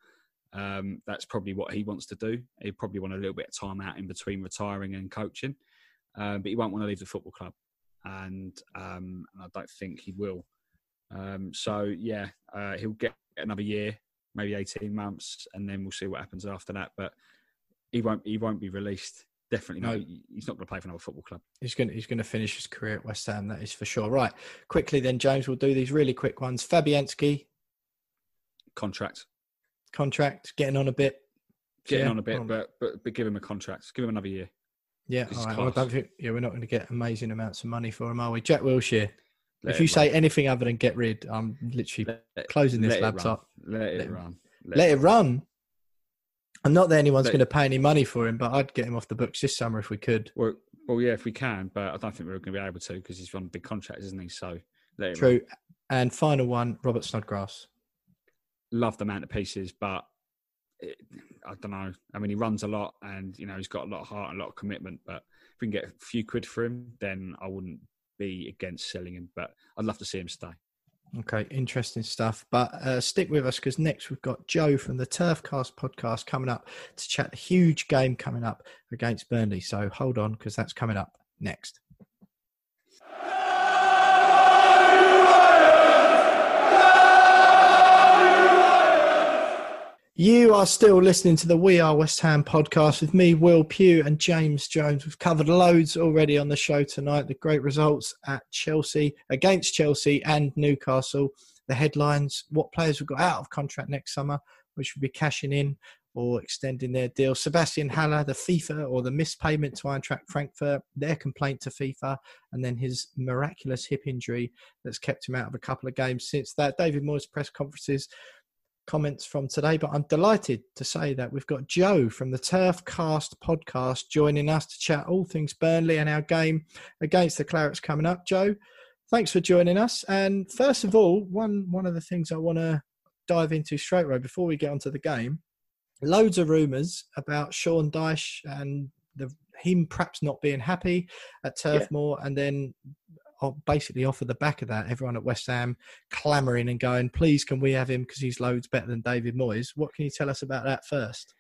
Um, that's probably what he wants to do. He probably want a little bit of time out in between retiring and coaching, um, but he won't want to leave the football club, and, um, and I don't think he will. Um, so yeah, uh, he'll get another year, maybe eighteen months, and then we'll see what happens after that. But he won't he won't be released. Definitely no. Not. He's not going to play for another football club. He's going to, he's going to finish his career at West Ham. That is for sure. Right, quickly then, James. We'll do these really quick ones. Fabianski contract. Contract getting on a bit. Getting yeah. on a bit, but, but but give him a contract. Give him another year. Yeah, all right. Well, think yeah, we're not going to get amazing amounts of money for him, are we? Jack Wilshere. Let if you say anything other than get rid, I'm literally let, closing this laptop. Let it, let run. Let, let it run. I'm not that anyone's going to pay any money for him, but I'd get him off the books this summer if we could. Well, well, yeah, if we can, but I don't think we're going to be able to because he's on a big contract, isn't he? So true. Run. And final one, Robert Snodgrass. Love the man to pieces, but it, I don't know. I mean, he runs a lot, and you know he's got a lot of heart and a lot of commitment. But if we can get a few quid for him, then I wouldn't be against selling him. But I'd love to see him stay. Okay, interesting stuff. But uh, stick with us because next we've got Joe from the Turfcast podcast coming up to chat a huge game coming up against Burnley. So hold on because that's coming up next. You are still listening to the We Are West Ham podcast with me, Will Pugh, and James Jones. We've covered loads already on the show tonight. The great results at Chelsea, against Chelsea and Newcastle. The headlines, what players have got out of contract next summer, which will be cashing in or extending their deal. Sebastien Haller, the FIFA or the missed payment to Eintracht Frankfurt, their complaint to FIFA, and then his miraculous hip injury that's kept him out of a couple of games since that. David Moyes' press conferences comments from today, but I'm delighted to say that we've got Joe from the Turfcast podcast joining us to chat all things Burnley and our game against the Clarets coming up. Joe, thanks for joining us. And first of all, one one of the things I want to dive into straight away before we get onto the game, loads of rumours about Sean Dyche and the him perhaps not being happy at Turf yeah. Moor, and then basically off of the back of that, everyone at West Ham clamouring and going, please, can we have him because he's loads better than David Moyes? What can you tell us about that first?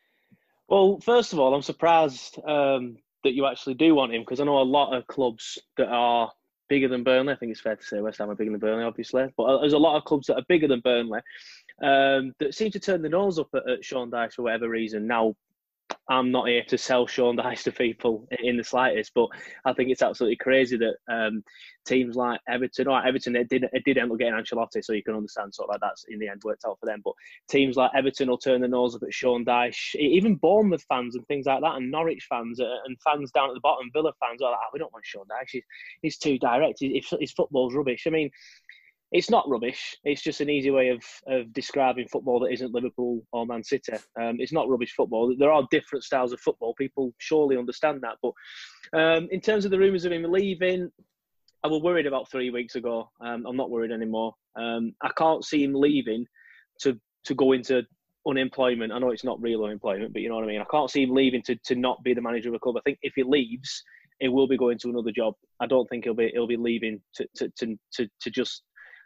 Well, first of all, I'm surprised um, that you actually do want him because I know a lot of clubs that are bigger than Burnley. I think it's fair to say West Ham are bigger than Burnley, obviously, but uh, there's a lot of clubs that are bigger than Burnley um, that seem to turn their nose up at, at Sean Dyche for whatever reason. Now, I'm not here to sell Sean Dyche to people in the slightest, but I think it's absolutely crazy that um, teams like Everton, or Everton, it did it did end up getting Ancelotti, so you can understand sort of like that's in the end worked out for them. But teams like Everton will turn their nose up at Sean Dyche, even Bournemouth fans and things like that, and Norwich fans uh, and fans down at the bottom, Villa fans are like, oh, we don't want Sean Dyche. He's, he's too direct. His, his football's rubbish. I mean, it's not rubbish. It's just an easy way of, of describing football that isn't Liverpool or Man City. Um, it's not rubbish football. There are different styles of football. People surely understand that. But um, in terms of the rumours of him leaving, I was worried about three weeks ago. Um, I'm not worried anymore. Um, I can't see him leaving to to go into unemployment. I know it's not real unemployment, but you know what I mean. I can't see him leaving to, to not be the manager of a club. I think if he leaves, he will be going to another job. I don't think he'll be he'll be leaving to to to, to, to just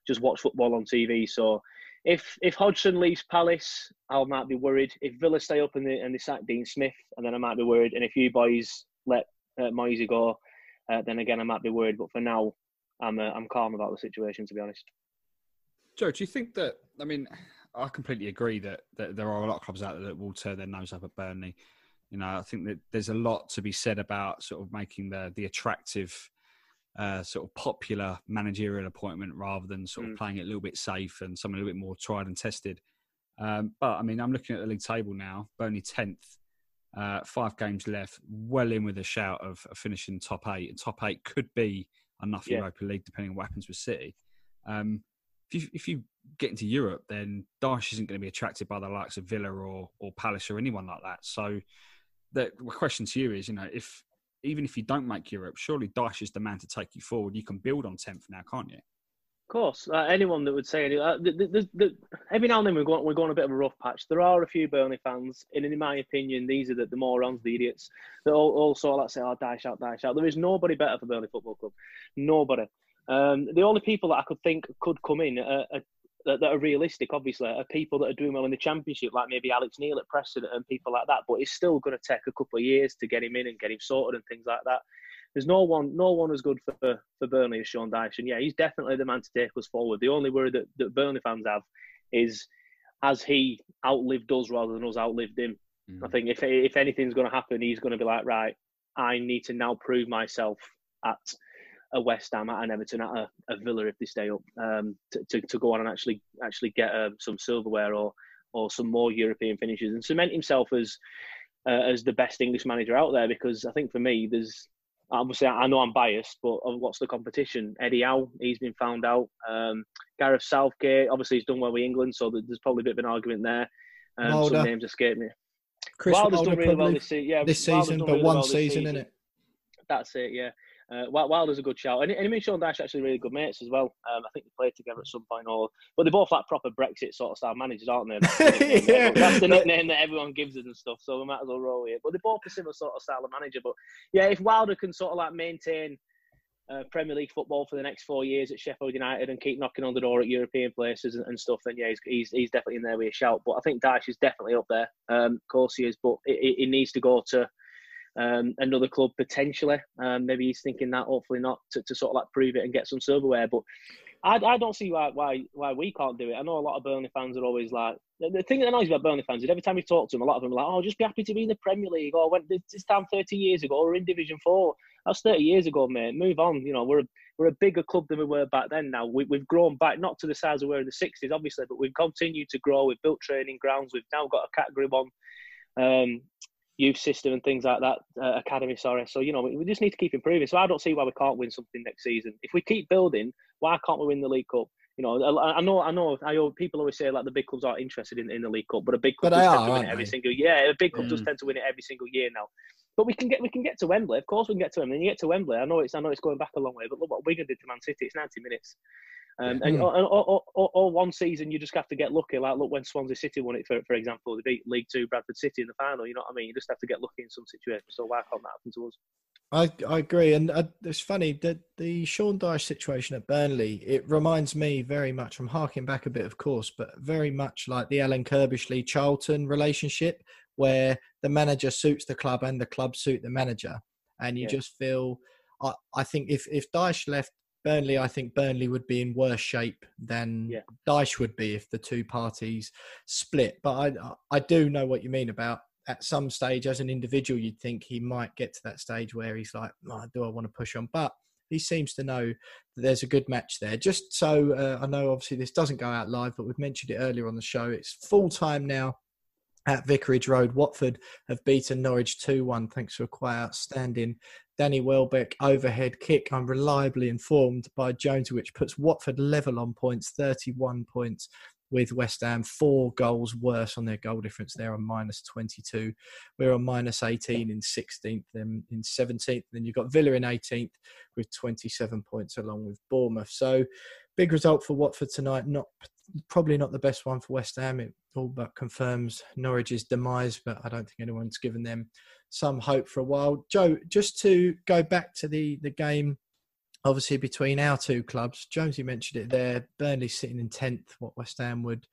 just watch football on TV. So if if Hodgson leaves Palace, I might be worried. If Villa stay up and they, and they sack Dean Smith, and then I might be worried. And if you boys let uh, go, uh, then again I might be worried. But for now, I'm uh, I'm calm about the situation, to be honest. Joe, do you think that? I mean, I completely agree that, that there are a lot of clubs out there that will turn their nose up at Burnley. You know, I think that there's a lot to be said about sort of making the the attractive uh, sort of popular managerial appointment rather than sort of mm. playing it a little bit safe and something a little bit more tried and tested. Um, but I mean, I'm looking at the league table now, Burnley 10th, uh, five games left, well in with a shout of, of finishing top eight. And top eight could be enough yeah. Europa League, depending on what happens with City. Um, if you, if you get into Europe, then Dyche isn't going to be attracted by the likes of Villa or, or Palace or anyone like that. So the question to you is, you know, if even if you don't make Europe, surely Dyche is the man to take you forward. You can build on 10th now, can't you? Of course. Uh, anyone that would say any, uh, the, the, the, every now and then we're going, we're going a bit of a rough patch. There are a few Burnley fans, and in my opinion, these are the, the morons, the idiots, that all, also like say, oh, Dyche out, Dyche out. There is nobody better for Burnley Football Club. Nobody. Um, the only people that I could think could come in are, are, that, that, are realistic, obviously, are people that are doing well in the championship, like maybe Alex Neil at Preston and people like that. But it's still going to take a couple of years to get him in and get him sorted and things like that. There's no one, no one as good for for Burnley as Sean Dyche, and yeah, he's definitely the man to take us forward. The only worry that, that Burnley fans have is has he outlived us rather than us outlived him. Mm. I think if if anything's going to happen, he's going to be like, right, I need to now prove myself at a West Ham, at an Everton, at a, a Villa if they stay up, um, to, to, to, go on and actually actually get um, some silverware or or some more European finishes and cement himself as uh, as the best English manager out there. Because I think for me, there's obviously I know I'm biased, but what's the competition? Eddie Howe, he's been found out. Um, Gareth Southgate, obviously he's done well with England, so there's probably a bit of an argument there. Um, some names escape me. Chris Wilder's done really well this, season, yeah, this season, but really one well season in it. That's it, yeah. Uh, Wilder's a good shout, and, and him and Sean Dyche actually really good mates as well. Um, I think they played together at some point, or but they're both like proper Brexit sort of style managers, aren't they? [laughs] That's the, yeah. That's the nickname that everyone gives us and stuff. So we might as well roll with it. But they're both a similar sort of style of manager. But yeah, if Wilder can sort of like maintain uh, Premier League football for the next four years at Sheffield United and keep knocking on the door at European places and, and stuff, then yeah, he's, he's, he's definitely in there with a shout. But I think Dyche is definitely up there. Um, of course he is, but he needs to go to um, another club potentially. Um, maybe he's thinking that, hopefully not, to, to sort of like prove it and get some silverware. But I, I don't see why, why why we can't do it. I know a lot of Burnley fans are always like the, the thing that annoys me about Burnley fans is every time you talk to them, a lot of them are like, "Oh, just be happy to be in the Premier League." Or when this time thirty years ago, we're in Division Four. That's thirty years ago, mate. Move on. You know, we're a, we're a bigger club than we were back then. Now we, have grown back, not to the size we were in the sixties, obviously, but we've continued to grow. We've built training grounds. We've now got a category one. Um, youth system and things like that, uh, academy, sorry. So, you know, we, we, just need to keep improving. So I don't see why we can't win something next season. If we keep building, why can't we win the League Cup? You know, I, know, I know, I know. People always say like the big clubs aren't interested in, in the League Cup, but a big club does are, tend to win it every they? single year. Yeah, a big club mm. does tend to win it every single year now. But we can get we can get to Wembley. Of course, we can get to Wembley. And you get to Wembley. I know it's I know it's going back a long way, but look what Wigan did to Man City. It's ninety minutes. Um, and or, or, or, one season, you just have to get lucky. Like, look, when Swansea City won it, for, for example, they beat League Two Bradford City in the final. You know what I mean? You just have to get lucky in some situations. So why can't that happen to us? I, I agree, and uh, it's funny that the Sean Dyche situation at Burnley. It reminds me very much. I'm harking back a bit, of course, but very much like the Alan Curbishley Charlton relationship, where the manager suits the club and the club suit the manager, and you yeah. just feel. I, I think if if Dyche left Burnley, I think Burnley would be in worse shape than yeah. Dyche would be if the two parties split. But I, I do know what you mean about at some stage as an individual, you'd think he might get to that stage where he's like, oh, do I want to push on? But he seems to know that there's a good match there. Just so uh, I know, obviously, this doesn't go out live, but we've mentioned it earlier on the show. It's full time now at Vicarage Road. Watford have beaten Norwich 2 1 thanks to a quite outstanding Danny Welbeck overhead kick. I'm reliably informed by Jones, which puts Watford level on points, 31 points with West Ham, four goals worse on their goal difference. They're on minus 22. We're on minus 18 in 16th, then in 17th. Then you've got Villa in 18th with 27 points along with Bournemouth. So big result for Watford tonight. Not probably not the best one for West Ham. It all but confirms Norwich's demise, but I don't think anyone's given them some hope for a while. Joe, just to go back to the the game, obviously between our two clubs, Jonesy mentioned it there. Burnley sitting in tenth, what West Ham would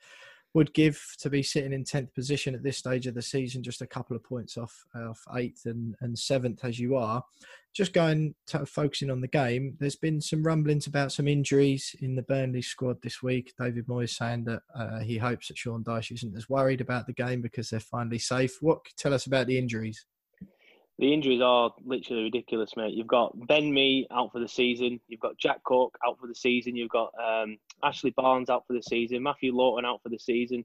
would give to be sitting in tenth position at this stage of the season, just a couple of points off off eighth and, and seventh as you are. Just going to focusing on the game, there's been some rumblings about some injuries in the Burnley squad this week. David Moyes saying that uh, he hopes that Sean Dyche isn't as worried about the game because they're finally safe. What tell us about the injuries? The injuries are literally ridiculous, mate. You've got Ben Mee out for the season. You've got Jack Cork out for the season. You've got um, Ashley Barnes out for the season. Matthew Lowton out for the season.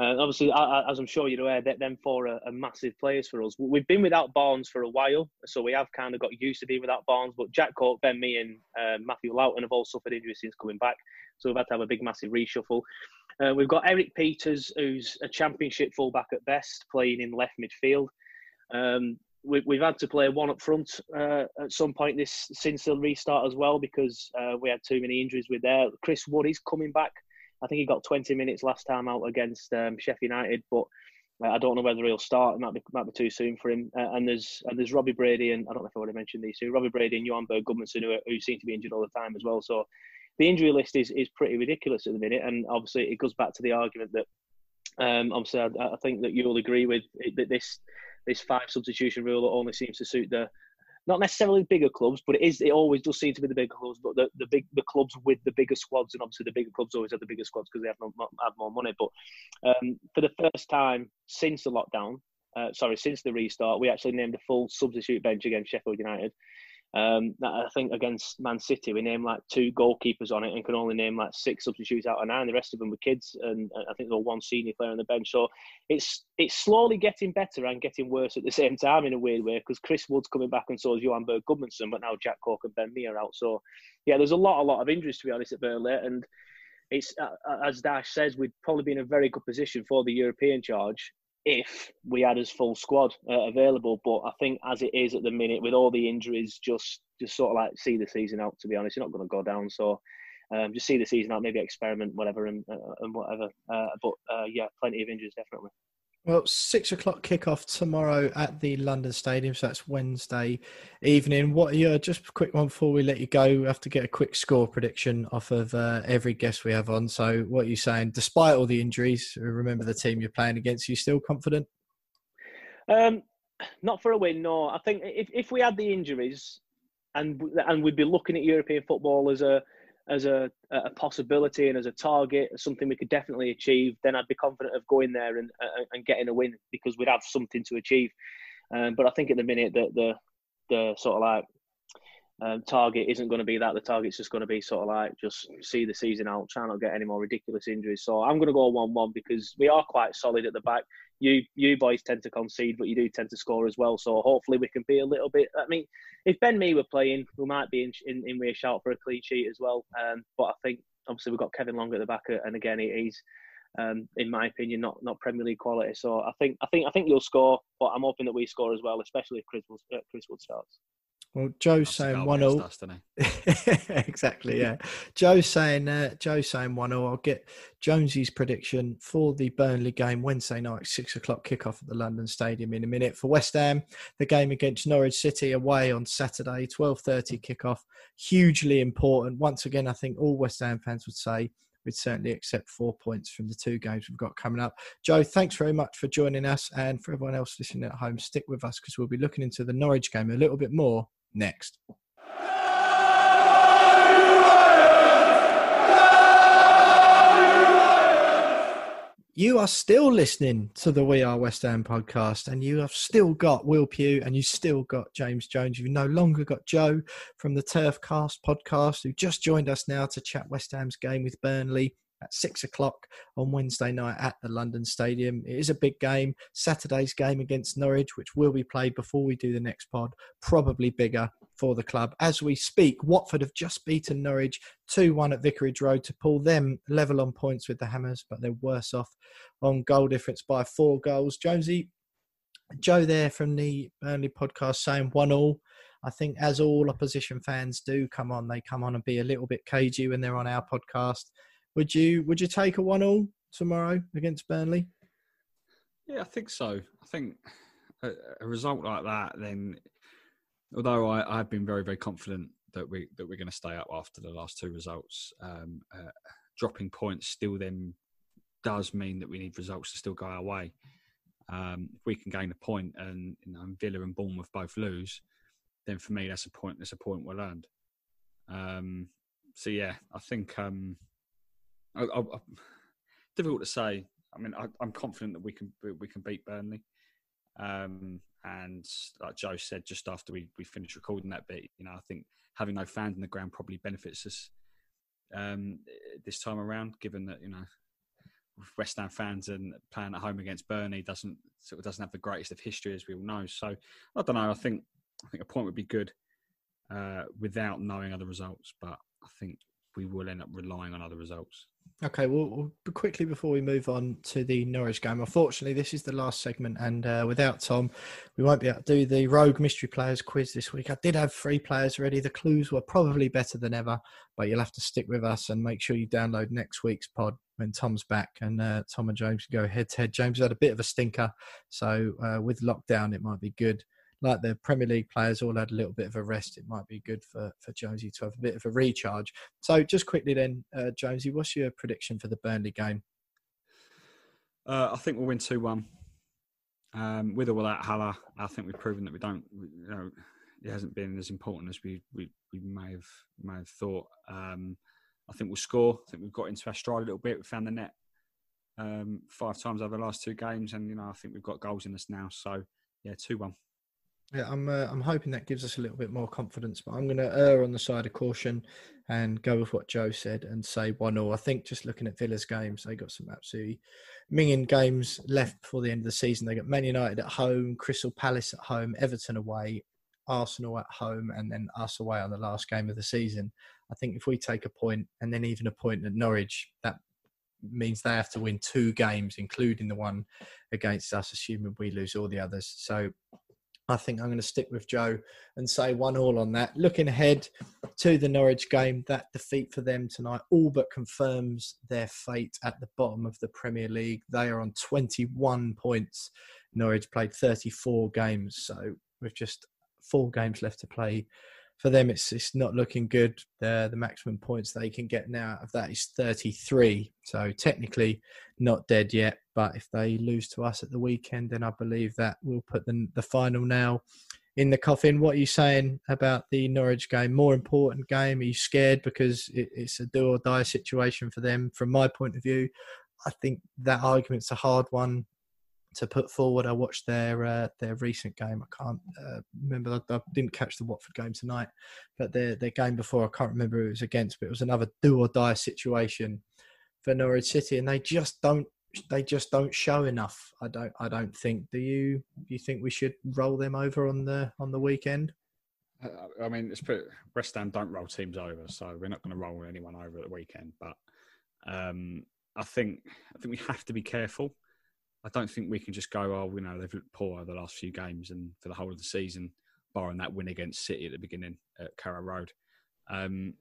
Uh, obviously, as I'm sure you're aware, that them four are, massive players for us. We've been without Barnes for a while, so we have kind of got used to being without Barnes. But Jack Cork, Ben Mee, and uh, Matthew Lowton have all suffered injuries since coming back, so we've had to have a big, massive reshuffle. Uh, we've got Erik Pieters, who's a championship fullback at best, playing in left midfield. Um, we, we've had to play one up front uh, at some point this since the restart as well because uh, we had too many injuries with there. Chris Wood is coming back. I think he got 20 minutes last time out against um, Sheffield United, but uh, I don't know whether he'll start. It might be might be too soon for him. Uh, and there's and there's Robbie Brady and I don't know if I would have mentioned these two. Robbie Brady and Johann Berg Gudmundsson who, who seem to be injured all the time as well. So the injury list is is pretty ridiculous at the minute, and obviously it goes back to the argument that um, obviously I, I think that you'll agree with that this this five substitution rule that only seems to suit the not necessarily bigger clubs, but it is it always does seem to be the bigger clubs, but the, the big the clubs with the bigger squads, and obviously the bigger clubs always have the bigger squads because they have, more, have more money. But um, for the first time since the lockdown, uh, sorry, since the restart, we actually named a full substitute bench against Sheffield United. Um, I think against Man City, we named like two goalkeepers on it and can only name like six substitutes out of nine. The rest of them were kids, and I think there was one senior player on the bench. So it's it's slowly getting better and getting worse at the same time in a weird way because Chris Wood's coming back and so is Johann Berg Gudmundsson, but now Jack Cork and Ben Mee are out. So yeah, there's a lot, a lot of injuries to be honest at Burnley, and it's as Dash says, we'd probably be in a very good position for the European charge if we had his full squad uh, available. But I think as it is at the minute, with all the injuries, just just sort of like see the season out. To be honest, you're not going to go down. So um, just see the season out, maybe experiment, whatever, and uh, and whatever. Uh, but uh, yeah, plenty of injuries definitely. Well, six o'clock kickoff tomorrow at the London Stadium, so that's Wednesday evening. What are your just a quick one before we let you go? We have to get a quick score prediction off of uh, every guest we have on. So, what are you saying? Despite all the injuries, remember the team you're playing against. Are you still confident? Um, not for a win, no. I think if if we had the injuries, and and we'd be looking at European football as a as a, a possibility and as a target, something we could definitely achieve, then I'd be confident of going there and and getting a win because we'd have something to achieve. Um, but I think at the minute that the the sort of like um, target isn't going to be that. The target's just going to be sort of like just see the season out, try not to get any more ridiculous injuries. So I'm going to go one-one because we are quite solid at the back. You you boys tend to concede, but you do tend to score as well. So hopefully we can be a little bit. I mean, if Ben Mee were playing, we might be in in, in with a shout for a clean sheet as well. Um, but I think obviously we've got Kevin Long at the back, and again he's. Um, in my opinion, not not Premier League quality. So I think I think I think you'll score, but I'm hoping that we score as well, especially if Chris uh, Chris Wood starts. Well, Joe's saying one 0 [laughs] Exactly, yeah. Joe's saying uh, Joe's saying one 0 I'll get Jonesy's prediction for the Burnley game Wednesday night, six o'clock kickoff at the London Stadium in a minute. For West Ham, the game against Norwich City away on Saturday, twelve thirty kickoff, hugely important. Once again, I think all West Ham fans would say we'd certainly accept four points from the two games we've got coming up. Joe, thanks very much for joining us, and for everyone else listening at home, stick with us because we'll be looking into the Norwich game a little bit more next. You are still listening to the We Are West Ham podcast, and you have still got Will Pugh and you still got James Jones. You've no longer got Joe from the Turfcast podcast, who just joined us now to chat West Ham's game with Burnley at six o'clock on Wednesday night at the London Stadium. It is a big game. Saturday's game against Norwich, which will be played before we do the next pod, probably bigger for the club. As we speak, Watford have just beaten Norwich 2 1 at Vicarage Road to pull them level on points with the Hammers, but they're worse off on goal difference by four goals. Jonesy, Joe there from the Burnley podcast saying 1 all. I think, as all opposition fans do come on, they come on and be a little bit cagey when they're on our podcast. Would you would you take a one all tomorrow against Burnley? Yeah, I think so. I think a, a result like that, then, although I, have been very very confident that we that we're going to stay up after the last two results, um, uh, dropping points still then does mean that we need results to still go our way. Um, if we can gain a point and you know, Villa and Bournemouth both lose, then for me that's a point. That's a point well earned. Um, so yeah, I think um, I, I, difficult to say. I mean, I, am confident that we can we can beat Burnley. Um, and like Joe said, just after we, we finished recording that bit, you know, I think having no fans in the ground probably benefits us um, this time around, given that you know West Ham fans and playing at home against Burnley doesn't sort of doesn't have the greatest of history as we all know. So I don't know. I think I think a point would be good uh, without knowing other results, but I think we will end up relying on other results. Okay, well, quickly before we move on to the Norwich game, unfortunately, this is the last segment, and uh, without Tom, we won't be able to do the Rogue Mystery Players quiz this week. I did have three players ready. The clues were probably better than ever, but you'll have to stick with us and make sure you download next week's pod when Tom's back and uh, Tom and James go head to head. James had a bit of a stinker, so uh, with lockdown, it might be good like the Premier League players all had a little bit of a rest, it might be good for for Jonesy to have a bit of a recharge. So just quickly then, uh, Jonesy, what's your prediction for the Burnley game? Uh, I think we'll win two one. Um, with or without Haller, I think we've proven that we don't. You know, it hasn't been as important as we we, we may have may have thought. Um, I think we'll score. I think we've got into our stride a little bit. We found the net um, five times over the last two games, and you know I think we've got goals in us now. So yeah, two one. Yeah, I'm uh, I'm hoping that gives us a little bit more confidence, but I'm going to err on the side of caution and go with what Joe said and say one 0 I think just looking at Villa's games, they got some absolutely minging games left before the end of the season. They got Man United at home, Crystal Palace at home, Everton away, Arsenal at home, and then us away on the last game of the season. I think if we take a point and then even a point at Norwich, that means they have to win two games, including the one against us, assuming we lose all the others. So I think I'm going to stick with Joe and say one all on that. Looking ahead to the Norwich game, that defeat for them tonight all but confirms their fate at the bottom of the Premier League. They are on 21 points. Norwich played 34 games, so with just four games left to play, for them it's it's not looking good. The the maximum points they can get now out of that is 33. So technically not dead yet, but if they lose to us at the weekend, then I believe that will put the the final nail in the coffin. What are you saying about the Norwich game? More important game? Are you scared because it, it's a do or die situation for them? From my point of view, I think that argument's a hard one to put forward. I watched their uh, their recent game. I can't uh, remember. I, I, didn't catch the Watford game tonight, but their their game before I can't remember who it was against. But it was another do or die situation for Norwich City, and they just don't they just don't show enough. I don't I don't think. Do you do you think we should roll them over on the on the weekend? Uh, I mean, it's pretty, West Ham don't roll teams over, so we're not going to roll anyone over at the weekend. But um, I think I think we have to be careful I don't think we can just go, oh, you know, they've looked poor the last few games and for the whole of the season, barring that win against City at the beginning at Carrow Road. Um,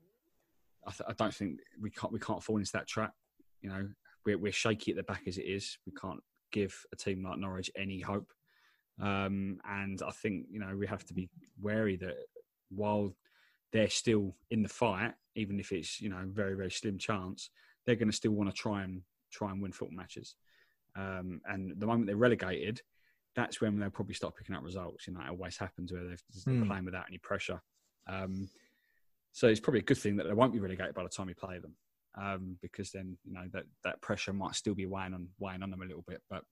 I, th- I, don't think we can't we can't fall into that trap. You know, we're, we're shaky at the back as it is. We can't give a team like Norwich any hope. Um, and I think you know we have to be wary that while they're still in the fight, even if it's you know very very slim chance, they're going to still want to try and try and win football matches. Um, and the moment they're relegated, that's when they'll probably start picking up results. You know, it always happens where they're mm. playing without any pressure. Um, so it's probably a good thing that they won't be relegated by the time we play them, um, because then you know that that pressure might still be weighing on weighing on them a little bit. But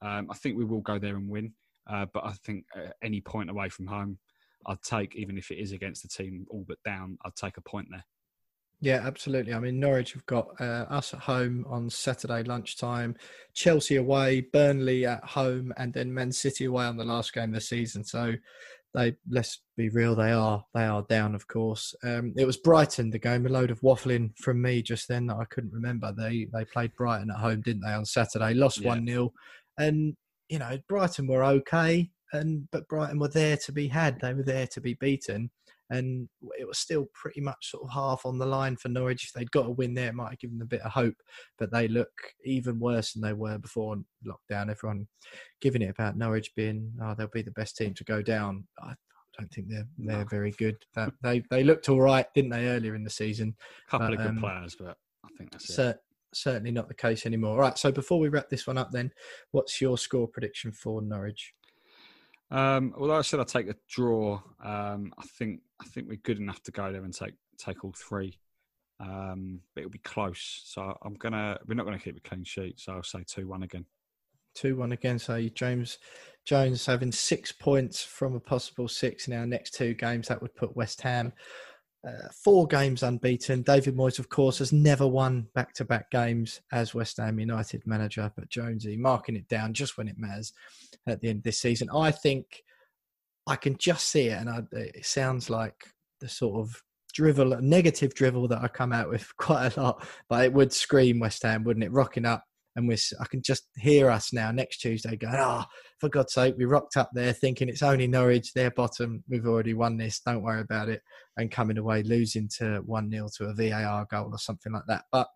um, I think we will go there and win. Uh, but I think at any point away from home, I'd take even if it is against the team all but down, I'd take a point there. Yeah, absolutely. I mean, Norwich have got uh, us at home on Saturday lunchtime, Chelsea away, Burnley at home, and then Man City away on the last game of the season. So they let's be real, they are they are down, of course. Um, it was Brighton the game, a load of waffling from me just then that I couldn't remember. They they played Brighton at home, didn't they, on Saturday? Lost one yeah. 0 and you know Brighton were okay, and but Brighton were there to be had. They were there to be beaten and it was still pretty much sort of half on the line for Norwich. If they'd got a win there, it might have given them a bit of hope. But they look even worse than they were before lockdown. Everyone giving it about Norwich being, oh, they'll be the best team to go down. I don't think they're they're no. very good. That, they they looked all right, didn't they, earlier in the season? A couple but, of good um, players, but I think that's it. Certainly not the case anymore. All right, so before we wrap this one up, then, what's your score prediction for Norwich? Um, although I said I'd take a draw, um, I think I think we're good enough to go there and take take all three. Um, but it'll be close. So I'm gonna we're not gonna keep a clean sheet. So I'll say two one again. Two one again. So James Jones having six points from a possible six in our next two games. That would put West Ham uh, four games unbeaten. David Moyes, of course, has never won back to back games as West Ham United manager, but Jonesy marking it down just when it matters at the end of this season. I think I can just see it, and I, it sounds like the sort of drivel, negative drivel that I come out with [laughs] quite a lot, but it would scream West Ham, wouldn't it? Rocking up and we're I can just hear us now next Tuesday going, oh, for God's sake, we rocked up there thinking it's only Norwich, their bottom, we've already won this, don't worry about it, and coming away losing to one 0 to a VAR goal or something like that. But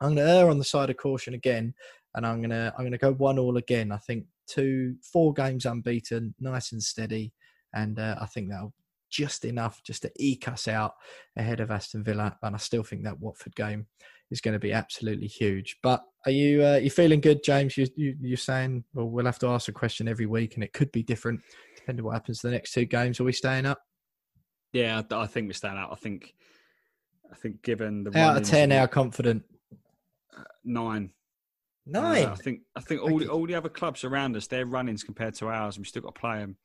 I'm going to err on the side of caution again, and I'm going to I'm going to go one all again. I think two, four games unbeaten, nice and steady. and uh, I think that'll just enough just to eke us out ahead of Aston Villa. And I still think that Watford game is going to be absolutely huge. But are you uh, you feeling good, James? You, you you're saying well, we'll have to ask a question every week, and it could be different depending on what happens to the next two games. Are we staying up? Yeah, I think we're staying out. I think I think given the out of ten, how confident? Uh, nine. Nine. Uh, I think I think all the, all the other clubs around us, their runnings compared to ours, and we still got to play them.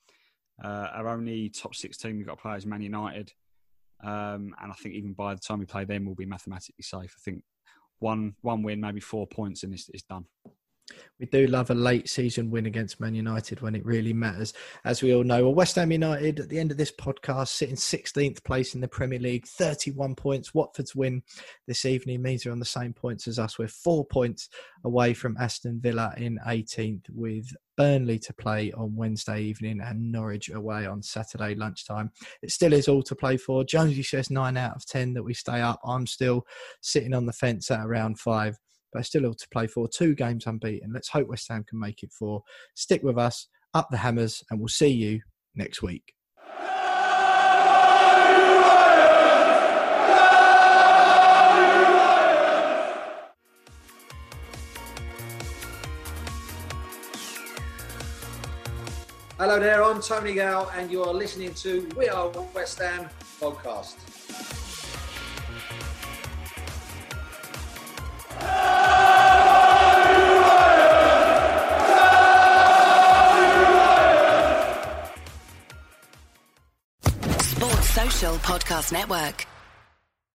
Uh, our only top six team we've got to play is Man United. Um, and I think even by the time we play them, we'll be mathematically safe. I think one one win, maybe four points, and it's, it's done. We do love a late season win against Man United when it really matters, as we all know. Well, West Ham United at the end of this podcast sitting 16th place in the Premier League, 31 points. Watford's win this evening means they're on the same points as us. We're four points away from Aston Villa in 18th, with Burnley to play on Wednesday evening and Norwich away on Saturday lunchtime. It still is all to play for. Jonesy says nine out of 10 that we stay up. I'm still sitting on the fence at around five but still all to play for. Two games unbeaten. Let's hope West Ham can make it four. Stick with us, up the hammers, and we'll see you next week. Hello there, I'm Tony Gale, and you are listening to We Are West Ham podcast. Podcast Network.